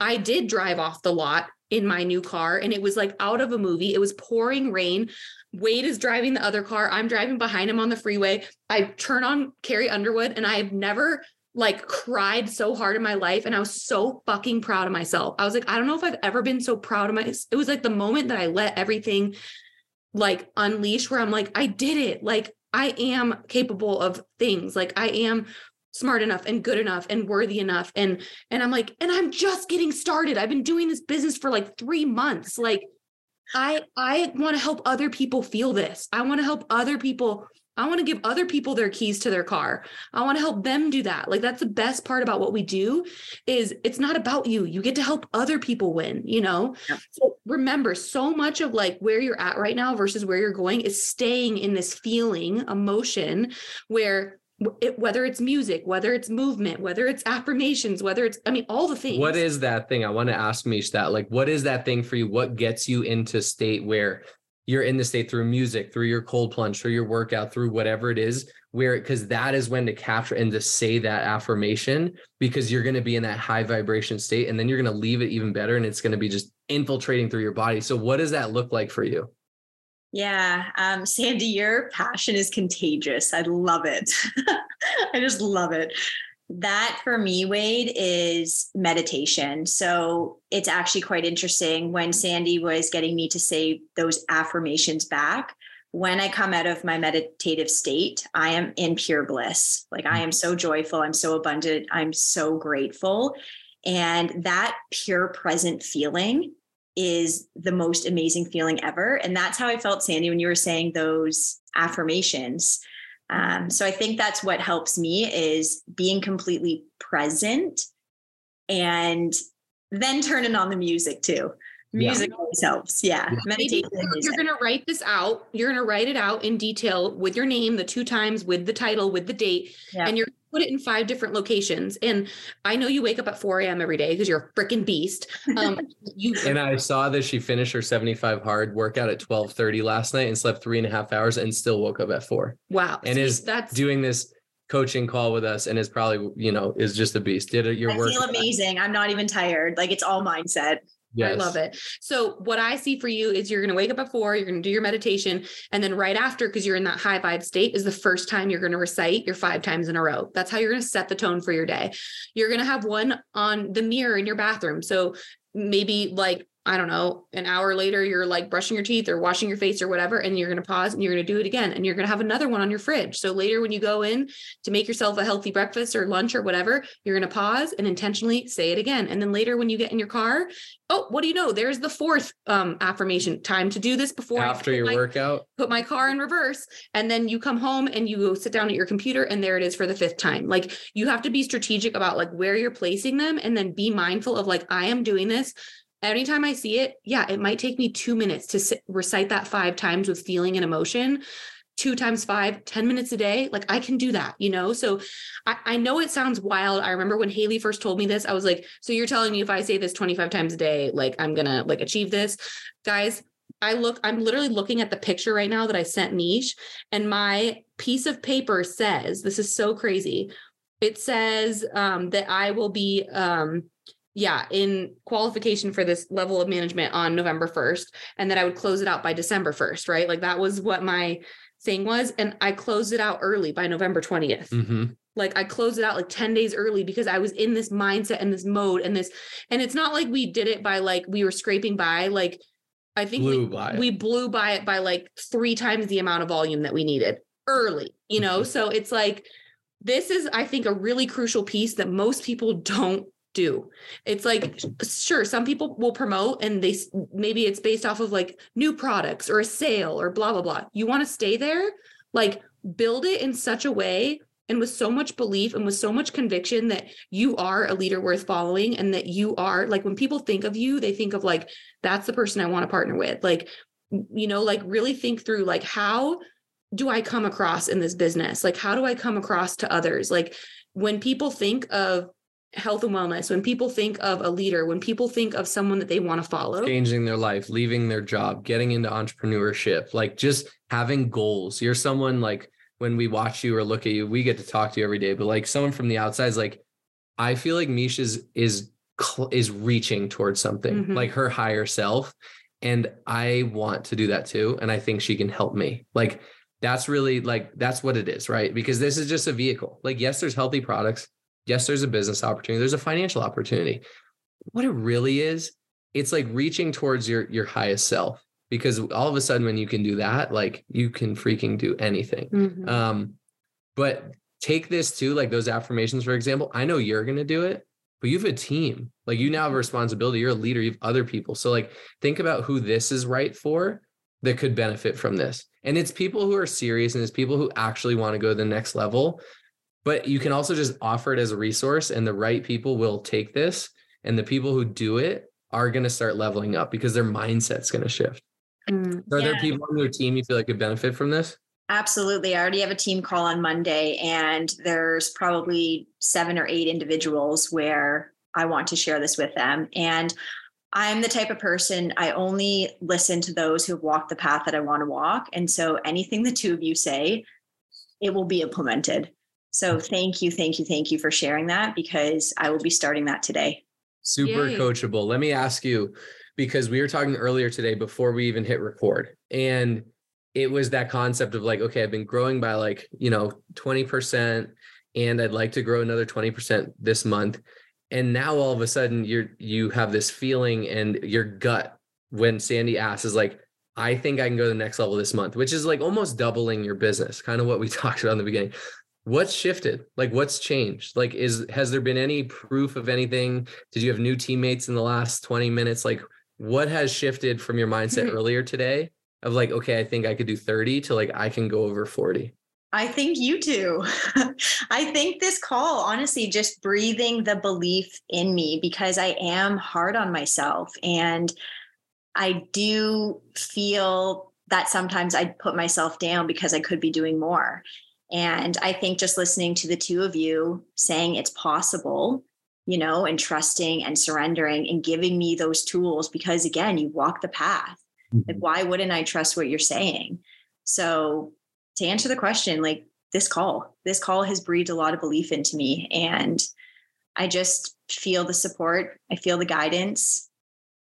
I did drive off the lot in my new car and it was like out of a movie. It was pouring rain. Wade is driving the other car. I'm driving behind him on the freeway. I turn on Carrie Underwood and I have never like cried so hard in my life and I was so fucking proud of myself. I was like, I don't know if I've ever been so proud of my it was like the moment that I let everything like unleash where I'm like, I did it. Like I am capable of things. Like I am smart enough and good enough and worthy enough. And and I'm like, and I'm just getting started. I've been doing this business for like three months. Like I I want to help other people feel this. I want to help other people. I want to give other people their keys to their car. I want to help them do that. Like that's the best part about what we do is it's not about you. You get to help other people win, you know? So remember so much of like where you're at right now versus where you're going is staying in this feeling, emotion where it, whether it's music, whether it's movement, whether it's affirmations, whether it's I mean all the things. what is that thing i want to ask mish that like what is that thing for you what gets you into state where you're in the state through music through your cold plunge through your workout through whatever it is where because that is when to capture and to say that affirmation because you're going to be in that high vibration state and then you're going to leave it even better and it's going to be just infiltrating through your body so what does that look like for you Yeah, um, Sandy, your passion is contagious. I love it. [LAUGHS] I just love it. That for me, Wade, is meditation. So it's actually quite interesting when Sandy was getting me to say those affirmations back. When I come out of my meditative state, I am in pure bliss. Like I am so joyful. I'm so abundant. I'm so grateful. And that pure present feeling is the most amazing feeling ever. And that's how I felt, Sandy, when you were saying those affirmations. Um, so I think that's what helps me is being completely present and then turning on the music too. Yeah. Music always helps. Yeah. Yeah. Maybe Meditation. you're going to write this out. You're going to write it out in detail with your name, the two times, with the title, with the date, Yeah. and you're gonna put it in five different locations. And I know you wake up at 4 a.m. every day because you're a freaking beast. Um, [LAUGHS] you And I saw that she finished her 75 hard workout at 12:30 last night and slept three and a half hours and still woke up at four. wow, And See, is that's Doing this coaching call with us and is probably, you know, is just a beast. Did it your I work. feel amazing. I'm not even tired. Like it's all mindset. Yes. I love it. So what I see for you is you're going to wake up at four, you're going to do your meditation, and then right after, because you're in that high vibe state, is the first time you're going to recite your five times in a row. That's how you're going to set the tone for your day. You're going to have one on the mirror in your bathroom. So maybe like I don't know, an hour later, you're like brushing your teeth or washing your face or whatever, and you're going to pause and you're going to do it again. And you're going to have another one on your fridge. So later, when you go in to make yourself a healthy breakfast or lunch or whatever, you're going to pause and intentionally say it again. And then later, when you get in your car, oh, what do you know? There's the fourth um, affirmation. Time to do this before After your my- workout. put my car in reverse and then you come home and you go sit down at your computer and there it is for the fifth time like you have to be strategic about like where you're placing them and then be mindful of like i am doing this anytime i see it yeah it might take me two minutes to sit, recite that five times with feeling and emotion. Two times five, 10 minutes a day like i can do that you know? So I, I know it sounds wild. I remember when haley first told me this i was like so you're telling me if i say this 25 times a day like i'm gonna like achieve this? Guys I look, I'm literally looking at the picture right now that I sent Mish, and my piece of paper says, this is so crazy. It says um, that I will be, um, yeah, in qualification for this level of management on November 1st, and that I would close it out by December 1st, right? Like that was what my thing was. And I closed it out early by November 20th hmm like I closed it out like 10 days early because I was in this mindset and this mode and this and it's not like we did it by like we were scraping by like I think Blew we, by we blew by it by like three times the amount of volume that we needed early, you know? So it's like this is I think a really crucial piece that most people don't do. It's like sure some people will promote and they maybe it's based off of like new products or a sale or blah blah blah. You want to stay there? Like build it in such a way and with so much belief and with so much conviction that you are a leader worth following and that you are like when people think of you they think of like that's the person I want to partner with like you know like really think through like how do I come across in this business like how do I come across to others like when people think of health and wellness when people think of a leader when people think of someone that they want to follow changing their life, leaving their job, getting into entrepreneurship, like just having goals. You're someone like when we watch you or look at you, we get to talk to you every day, but like someone from the outside is like, I feel like Mish is is is reaching towards something Mhm. like her higher self, and I want to do that too, and I think she can help me. Like that's really like that's what it is, right? Because this is just a vehicle. Like yes, there's healthy products. Yes, there's a business opportunity. There's a financial opportunity. What it really is, it's like reaching towards your your highest self because all of a sudden when you can do that like you can freaking do anything Mhm. um but take this too like those affirmations for example i know you're going to do it but you have a team like you now have a responsibility you're a leader you have other people so like think about who this is right for that could benefit from this and it's people who are serious and it's people who actually want to go to the next level but you can also just offer it as a resource and the right people will take this and the people who do it are going to start leveling up because their mindset's going to shift Mm. are there people on your team you feel like could benefit from this Absolutely. I already have a team call on Monday, and there's probably seven or eight individuals where I want to share this with them. And I'm the type of person I only listen to those who have walked the path that I want to walk. And so anything the two of you say, it will be implemented. So thank you, thank you, thank you for sharing that because I will be starting that today. super Yay. coachable let me ask you because we were talking earlier today before we even hit record and it was that concept of like okay i've been growing by like you know 20% and i'd like to grow another 20% this month and now all of a sudden you're you have this feeling and your gut when sandy asks is like i think i can go to the next level this month which is like almost doubling your business kind of what we [LAUGHS] talked about in the beginning what's shifted like what's changed like is has there been any proof of anything did you have new teammates in the last 20 minutes like what has shifted from your mindset hmm. earlier today of like okay i think i could do 30 to like i can go over 40 I think you do. [LAUGHS] I think this call, honestly, just breathing the belief in me because I am hard on myself. And I do feel that sometimes I put myself down because I could be doing more. And I think just listening to the two of you saying it's possible, you know, and trusting and surrendering and giving me those tools because again, you walk the path. Mm-hmm. Like, why wouldn't I trust what you're saying? So, to answer the question, like this call, this call has breathed a lot of belief into me. And I just feel the support, I feel the guidance,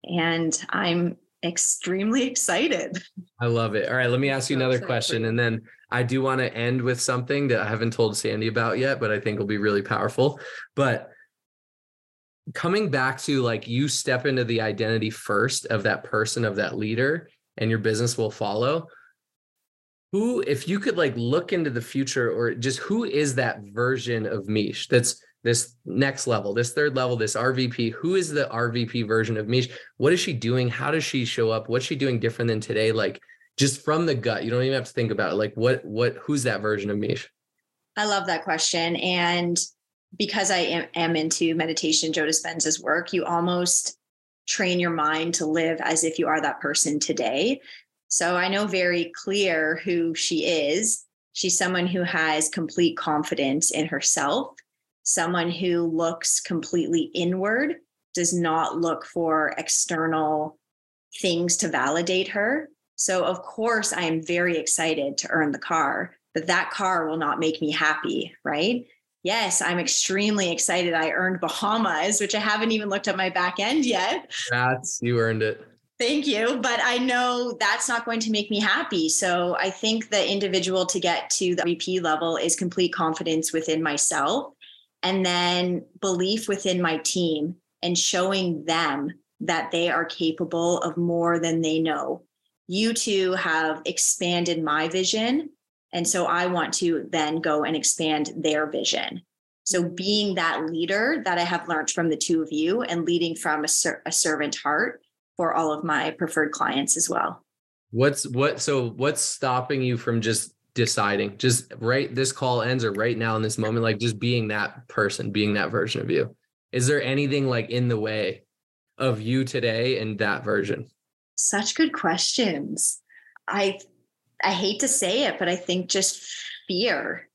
and I'm extremely [LAUGHS] excited. I love it. All right, let me ask you another question. And then I do want to end with something that I haven't told Sandy about yet, but I think will be really powerful. But coming back to like you step into the identity first of that person, of that leader, and your business will follow. Who, if you could like look into the future or just who is that version of Mish that's this next level, this third level, this RVP. Who is the RVP version of Mish? What is she doing? How does she show up? What's she doing different than today? Like just from the gut, you don't even have to think about it. Like what what who's that version of me I love that question. And because I am, am into meditation, Joe Dispenza's work, you almost train your mind to live as if you are that person today. So I know very clear who she is. She's someone who has complete confidence in herself someone who looks completely inward, does not look for external things to validate her. So, of course, I am very excited to earn the car, but that car will not make me happy, right? Yes, I'm extremely excited. I earned Bahamas, which I haven't even looked at my back end yet. That's you earned it. Thank you. But I know that's not going to make me happy. So I think the individual to get to the VP level is complete confidence within myself and then belief within my team and showing them that they are capable of more than they know. You two have expanded my vision. And so I want to then go and expand their vision. So mm-hmm. being that leader that I have learned from the two of you and leading from a, ser- a servant heart for all of my preferred clients as well. What's what? So what's stopping you from just deciding just right this call ends or right now in this moment like just being that person being that version of you is there anything like in the way of you today and that version such good questions i i hate to say it but i think just fear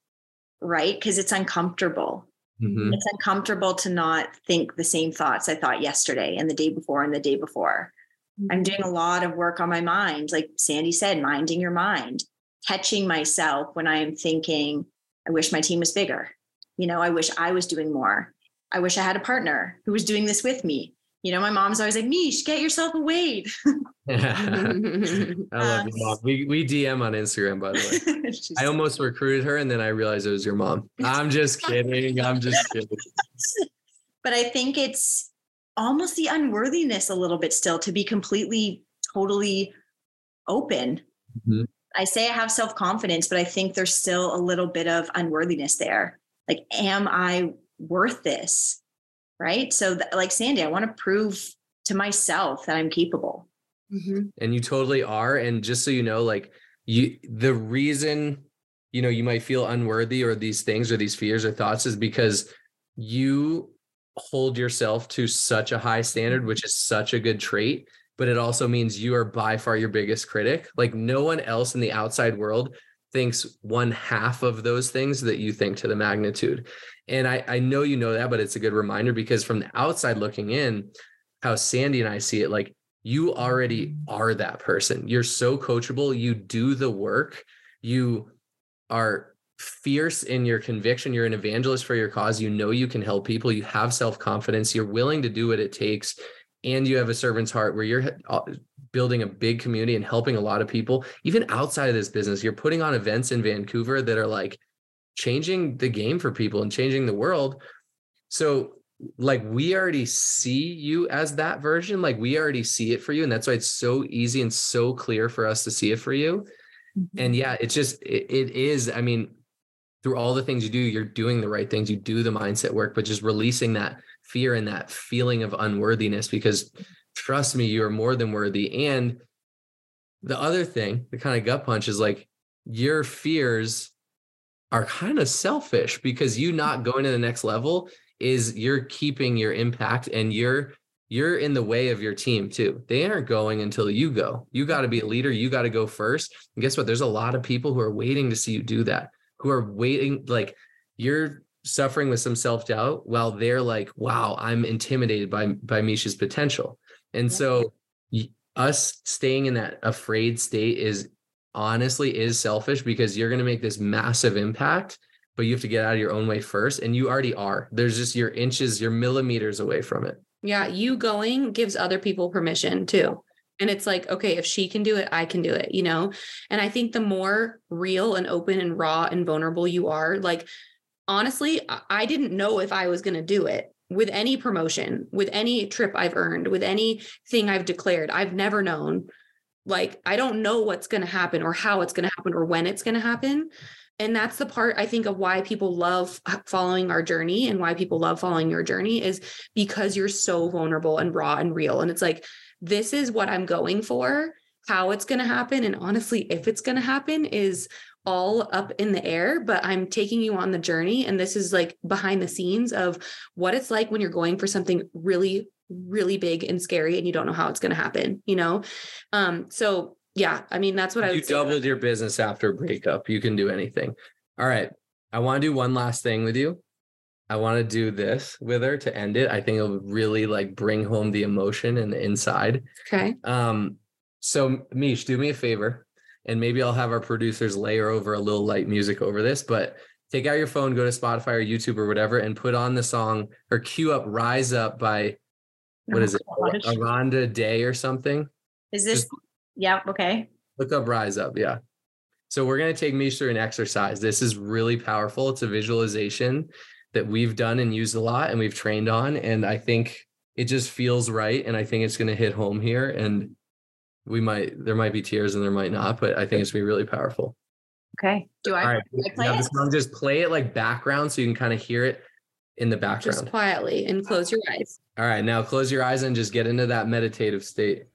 right because it's uncomfortable mm-hmm. it's uncomfortable to not think the same thoughts i thought yesterday and the day before and the day before mm-hmm. i'm doing a lot of work on my mind like sandy said minding your mind catching myself when I am thinking, I wish my team was bigger. You know, I wish I was doing more. I wish I had a partner who was doing this with me. You know, my mom's always like, Mish, get yourself a Wade. [LAUGHS] [LAUGHS] I love your mom. We, we DM on Instagram, by the way. [LAUGHS] I almost recruited her and then I realized it was your mom. I'm just kidding. I'm just kidding. But I think it's almost the unworthiness a little bit still to be completely, totally open. Mm-hmm. I say I have self confidence, but I think there's still a little bit of unworthiness there. Like, am I worth this? Right. So, th- like Sandy, I want to prove to myself that I'm capable. Mm-hmm. And you totally are. And just so you know, like, you, the reason, you know, you might feel unworthy or these things or these fears or thoughts is because you hold yourself to such a high standard, which is such a good trait but it also means you are by far your biggest critic. Like no one else in the outside world thinks one half of those things that you think to the magnitude. And I, I know you know that, but it's a good reminder because from the outside looking in, how Sandy and I see it, like you already are that person. You're so coachable. You do the work. You are fierce in your conviction. You're an evangelist for your cause. You know you can help people. You have self confidence. You're willing to do what it takes and you have a servant's heart where you're uh, building a big community and helping a lot of people even outside of this business you're putting on events in vancouver that are like changing the game for people and changing the world so like we already see you as that version like we already see it for you and that's why it's so easy and so clear for us to see it for you mm-hmm. and yeah it's just it, it is i mean through all the things you do you're doing the right things you do the mindset work but just releasing that fear and that feeling of unworthiness because trust me, you are more than worthy. And the other thing, the kind of gut punch is like your fears are kind of selfish because you not mm-hmm. going to the next level is you're keeping your impact and you're you're in the way of your team too. They aren't going until you go. You got to be a leader. You got to go first. And guess what? There's a lot of people who are waiting to see you do that, who are waiting, like you're suffering with some self-doubt while they're like, wow, I'm intimidated by by Misha's potential. And so us staying in that afraid state is honestly is selfish because you're going to make this massive impact but you have to get out of your own way first and you already are. There's just your inches your millimeters away from it. Yeah you going gives other people permission too. And it's like okay if she can do it i can do it you know? And i think the more real and open and raw and vulnerable you are like honestly i didn't know if i was going to do it with any promotion with any trip i've earned with anything i've declared. I've never known like i don't know what's going to happen or how it's going to happen or when it's going to happen. And that's the part i think of why people love following our journey and why people love following your journey is because you're so vulnerable and raw and real. And it's like this is what i'm going for how it's going to happen and honestly if it's going to happen is all up in the air but i'm taking you on the journey and this is like behind the scenes of what it's like when you're going for something really really big and scary and you don't know how it's going to happen you know? Um so yeah i mean that's what i you doubled your business after a breakup. You can do anything. All right i want to do one last thing with you. I want to do this with her to end it. I think it'll really like bring home the emotion and the inside. Okay. Um so mish do me a favor and maybe i'll have our producers layer over a little light music over this but take out your phone go to spotify or youtube or whatever and put on the song or cue up rise up by what oh is it Andra Day or something. Is this Just yeah okay. Look up rise up yeah. So we're going to take Mish through an exercise. This is really powerful. It's a visualization that we've done and used a lot and we've trained on and i think it just feels right and i think it's going to hit home here and we might there might be tears and there might not but i think it's going to be really powerful okay do i, All right. Do I play yeah, it? Song, just play it like background so you can kind of hear it in the background just quietly and close your eyes all right, now close your eyes and just get into that meditative state.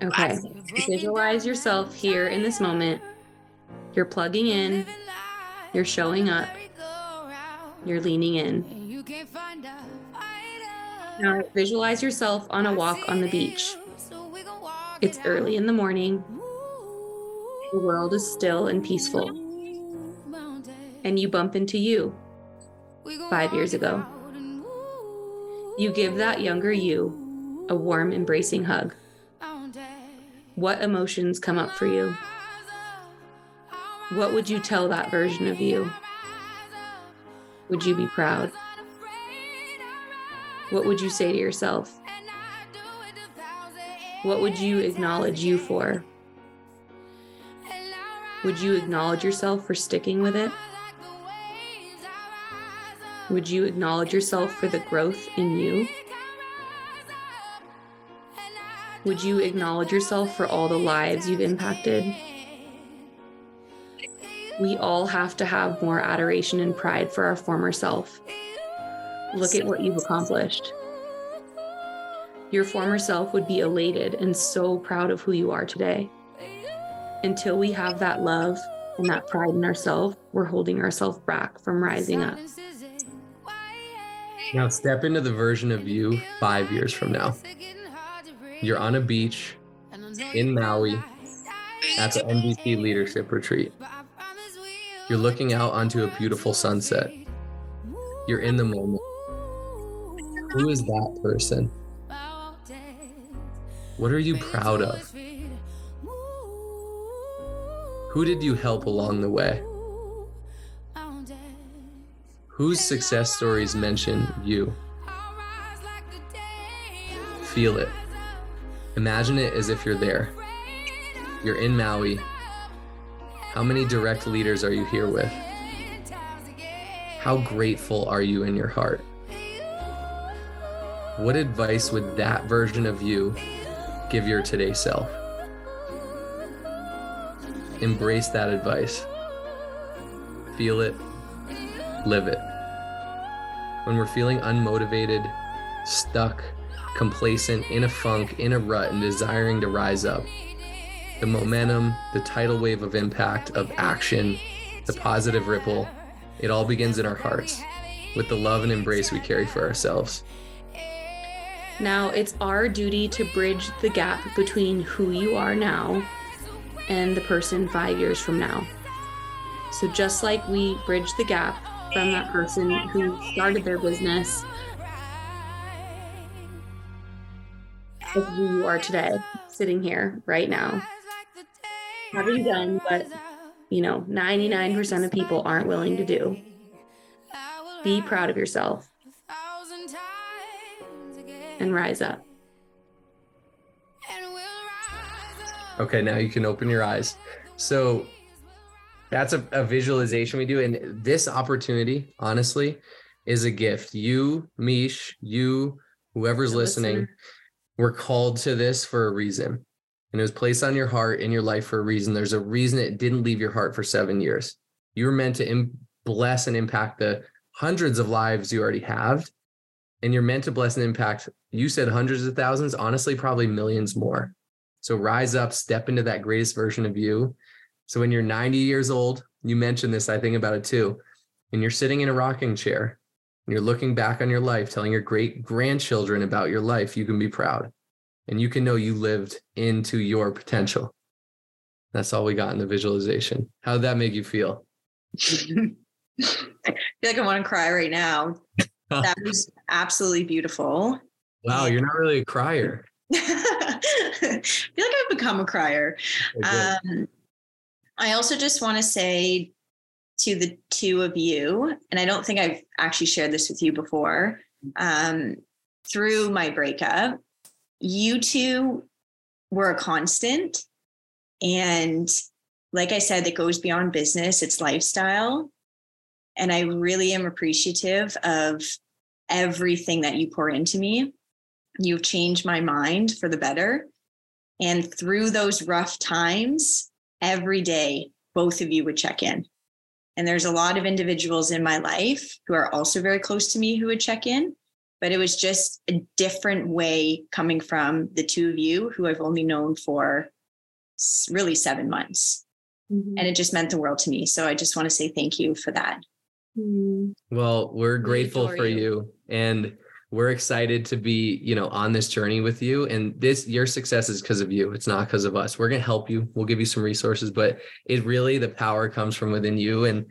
Okay. Visualize yourself here in this moment. You're plugging in, you're showing up, you're leaning in. Now visualize yourself on a walk on the beach. It's early in the morning. The world is still and peaceful. And you bump into you five years ago. You give that younger you a warm, embracing hug. What emotions come up for you? What would you tell that version of you? Would you be proud? What would you say to yourself? What would you acknowledge you for? Would you acknowledge yourself for sticking with it? Would you acknowledge yourself for the growth in you? Would you acknowledge yourself for all the lives you've impacted? We all have to have more adoration and pride for our former self. Look at what you've accomplished. Your former self would be elated and so proud of who you are today. Until we have that love and that pride in ourselves, we're holding ourselves back from rising up. Now step into the version of you five years from now. You're on a beach in Maui at the NBC leadership retreat. You're looking out onto a beautiful sunset. You're in the moment. Who is that person? What are you proud of? Who did you help along the way? Whose success stories mention you? Feel it. Imagine it as if you're there. You're in Maui. How many direct leaders are you here with? How grateful are you in your heart? What advice would that version of you give your today self? Embrace that advice. Feel it, live it. When we're feeling unmotivated, stuck, complacent, in a funk, in a rut, and desiring to rise up, the momentum, the tidal wave of impact, of action, the positive ripple, it all begins in our hearts with the love and embrace we carry for ourselves. Now it's our duty to bridge the gap between who you are now and the person five years from now. So, just like we bridge the gap from that person who started their business of who you are today, sitting here right now, having done what, you know, 99% of people aren't willing to do. Be proud of yourself and rise up. Okay, now you can open your eyes. So that's a, a visualization we do. And this opportunity, honestly, is a gift. You, Mish, you, whoever's listening, we're called to this for a reason. And it was placed on your heart in your life for a reason. There's a reason it didn't leave your heart for seven years. You were meant to Im- bless and impact the hundreds of lives you already have. And you're meant to bless and impact, you said hundreds of thousands, honestly, probably millions more. So rise up, step into that greatest version of you. So when you're 90 years old, you mentioned this, I think about it too, and you're sitting in a rocking chair and you're looking back on your life, telling your great grandchildren about your life, you can be proud and you can know you lived into your potential. That's all we got in the visualization. How did that make you feel? [LAUGHS] I feel like I want to cry right now. That [LAUGHS] was absolutely beautiful. Wow, you're not really a crier. [LAUGHS] I feel like I've become a crier. Um, I also just want to say to the two of you, and I don't think I've actually shared this with you before, um, through my breakup, you two were a constant. And like I said, it goes beyond business, it's lifestyle. And I really am appreciative of everything that you pour into me. You've changed my mind for the better. And through those rough times, every day, both of you would check in. And there's a lot of individuals in my life who are also very close to me who would check in, but it was just a different way coming from the two of you who I've only known for really seven months. Mm-hmm. And it just meant the world to me. So I just want to say thank you for that. Mm. Well, we're grateful for you. you. and we're excited to be, you know, on this journey with you. And this your success is because of you. It's not because of us. We're going to help you. We'll give you some resources, but it really the power comes from within you and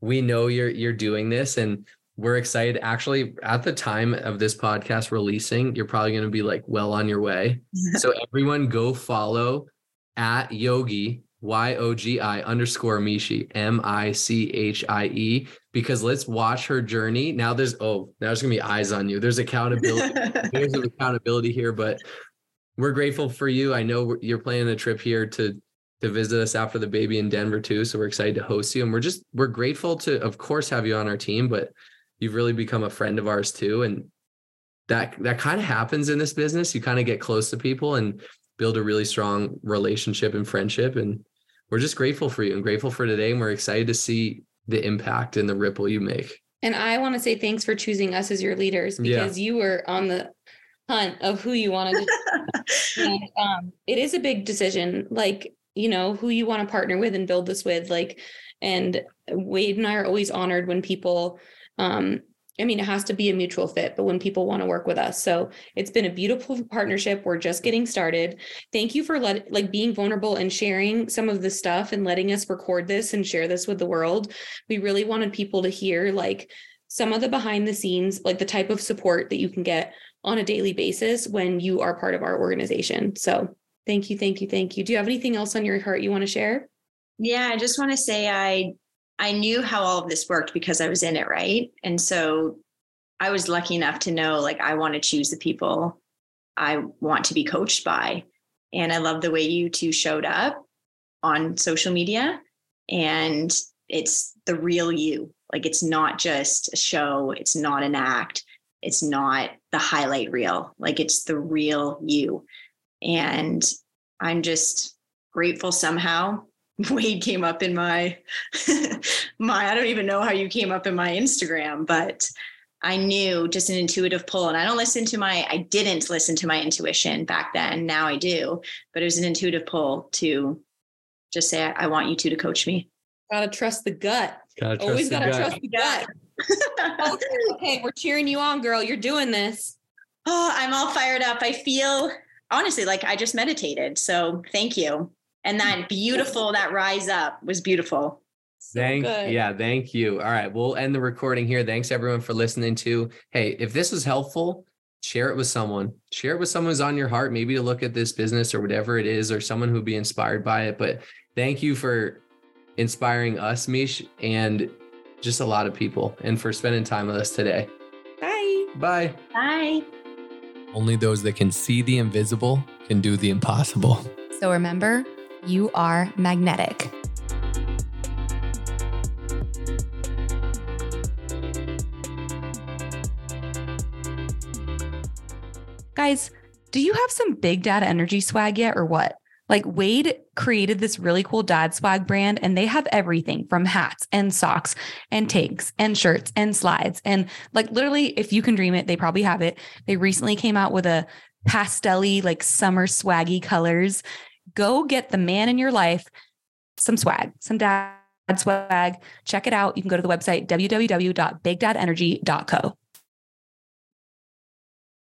we know you're you're doing this and we're excited actually at the time of this podcast releasing, you're probably going to be like well on your way. [LAUGHS] so everyone go follow at yogi y-o-g-i underscore mishi m-i-c-h-i-e because let's watch her journey. Now there's oh now there's gonna be eyes on you. There's accountability. [LAUGHS] There's accountability here but we're grateful for you. I know you're planning a trip here to to visit us after the baby in denver too so we're excited to host you and we're just we're grateful to of course have you on our team but you've really become a friend of ours too and that that kind of happens in this business. You kind of get close to people and build a really strong relationship and friendship and we're just grateful for you and grateful for today and we're excited to see the impact and the ripple you make And I want to say thanks for choosing us as your leaders Yeah. because you were on the hunt of who you wanted to. [LAUGHS] and, um, it is a big decision, like, you know, who you want to partner with and build this with. Like, and Wade and I are always honored when people, um, I mean, it has to be a mutual fit, but when people want to work with us. So it's been a beautiful partnership. We're just getting started. Thank you for let like being vulnerable and sharing some of the stuff and letting us record this and share this with the world. We really wanted people to hear like some of the behind the scenes, like the type of support that you can get on a daily basis when you are part of our organization. So thank you, thank you, thank you. Do you have anything else on your heart you want to share? Yeah, I just want to say I I knew how all of this worked because I was in it, right? And so I was lucky enough to know like I want to choose the people I want to be coached by. And I love the way you two showed up on social media and it's the real you. Like it's not just a show, it's not an act, it's not the highlight reel. Like it's the real you. And I'm just grateful somehow Wade came up in my [LAUGHS] my I don't even know how you came up in my Instagram, but I knew just an intuitive pull. And I don't listen to my I didn't listen to my intuition back then. Now I do, but it was an intuitive pull to just say, I, I want you two to coach me. Gotta trust the gut. gotta trust Always the gotta gut. trust the gut. [LAUGHS] okay, we're cheering you on, girl. You're doing this. Oh, I'm all fired up. I feel honestly like I just meditated. So thank you. And that beautiful, that rise up was beautiful. Thank good. yeah, thank you. All right, we'll end the recording here. Thanks everyone for listening to. Hey, if this was helpful, share it with someone. Share it with someone who's on your heart, maybe to look at this business or whatever it is, or someone who'd be inspired by it. But thank you for inspiring us, Mish, and just a lot of people, and for spending time with us today. Bye. Bye. Bye. Only those that can see the invisible can do the impossible. So remember, you are magnetic. Guys, do you have some big dad energy swag yet or what? Like Wade created this really cool dad swag brand and they have everything from hats and socks and tanks and shirts and slides. And like literally, if you can dream it, they probably have it. They recently came out with a pastelly, like summer swaggy colors. Go get the man in your life some swag, some dad swag. Check it out. You can go to the website www.bigdadenergy.co.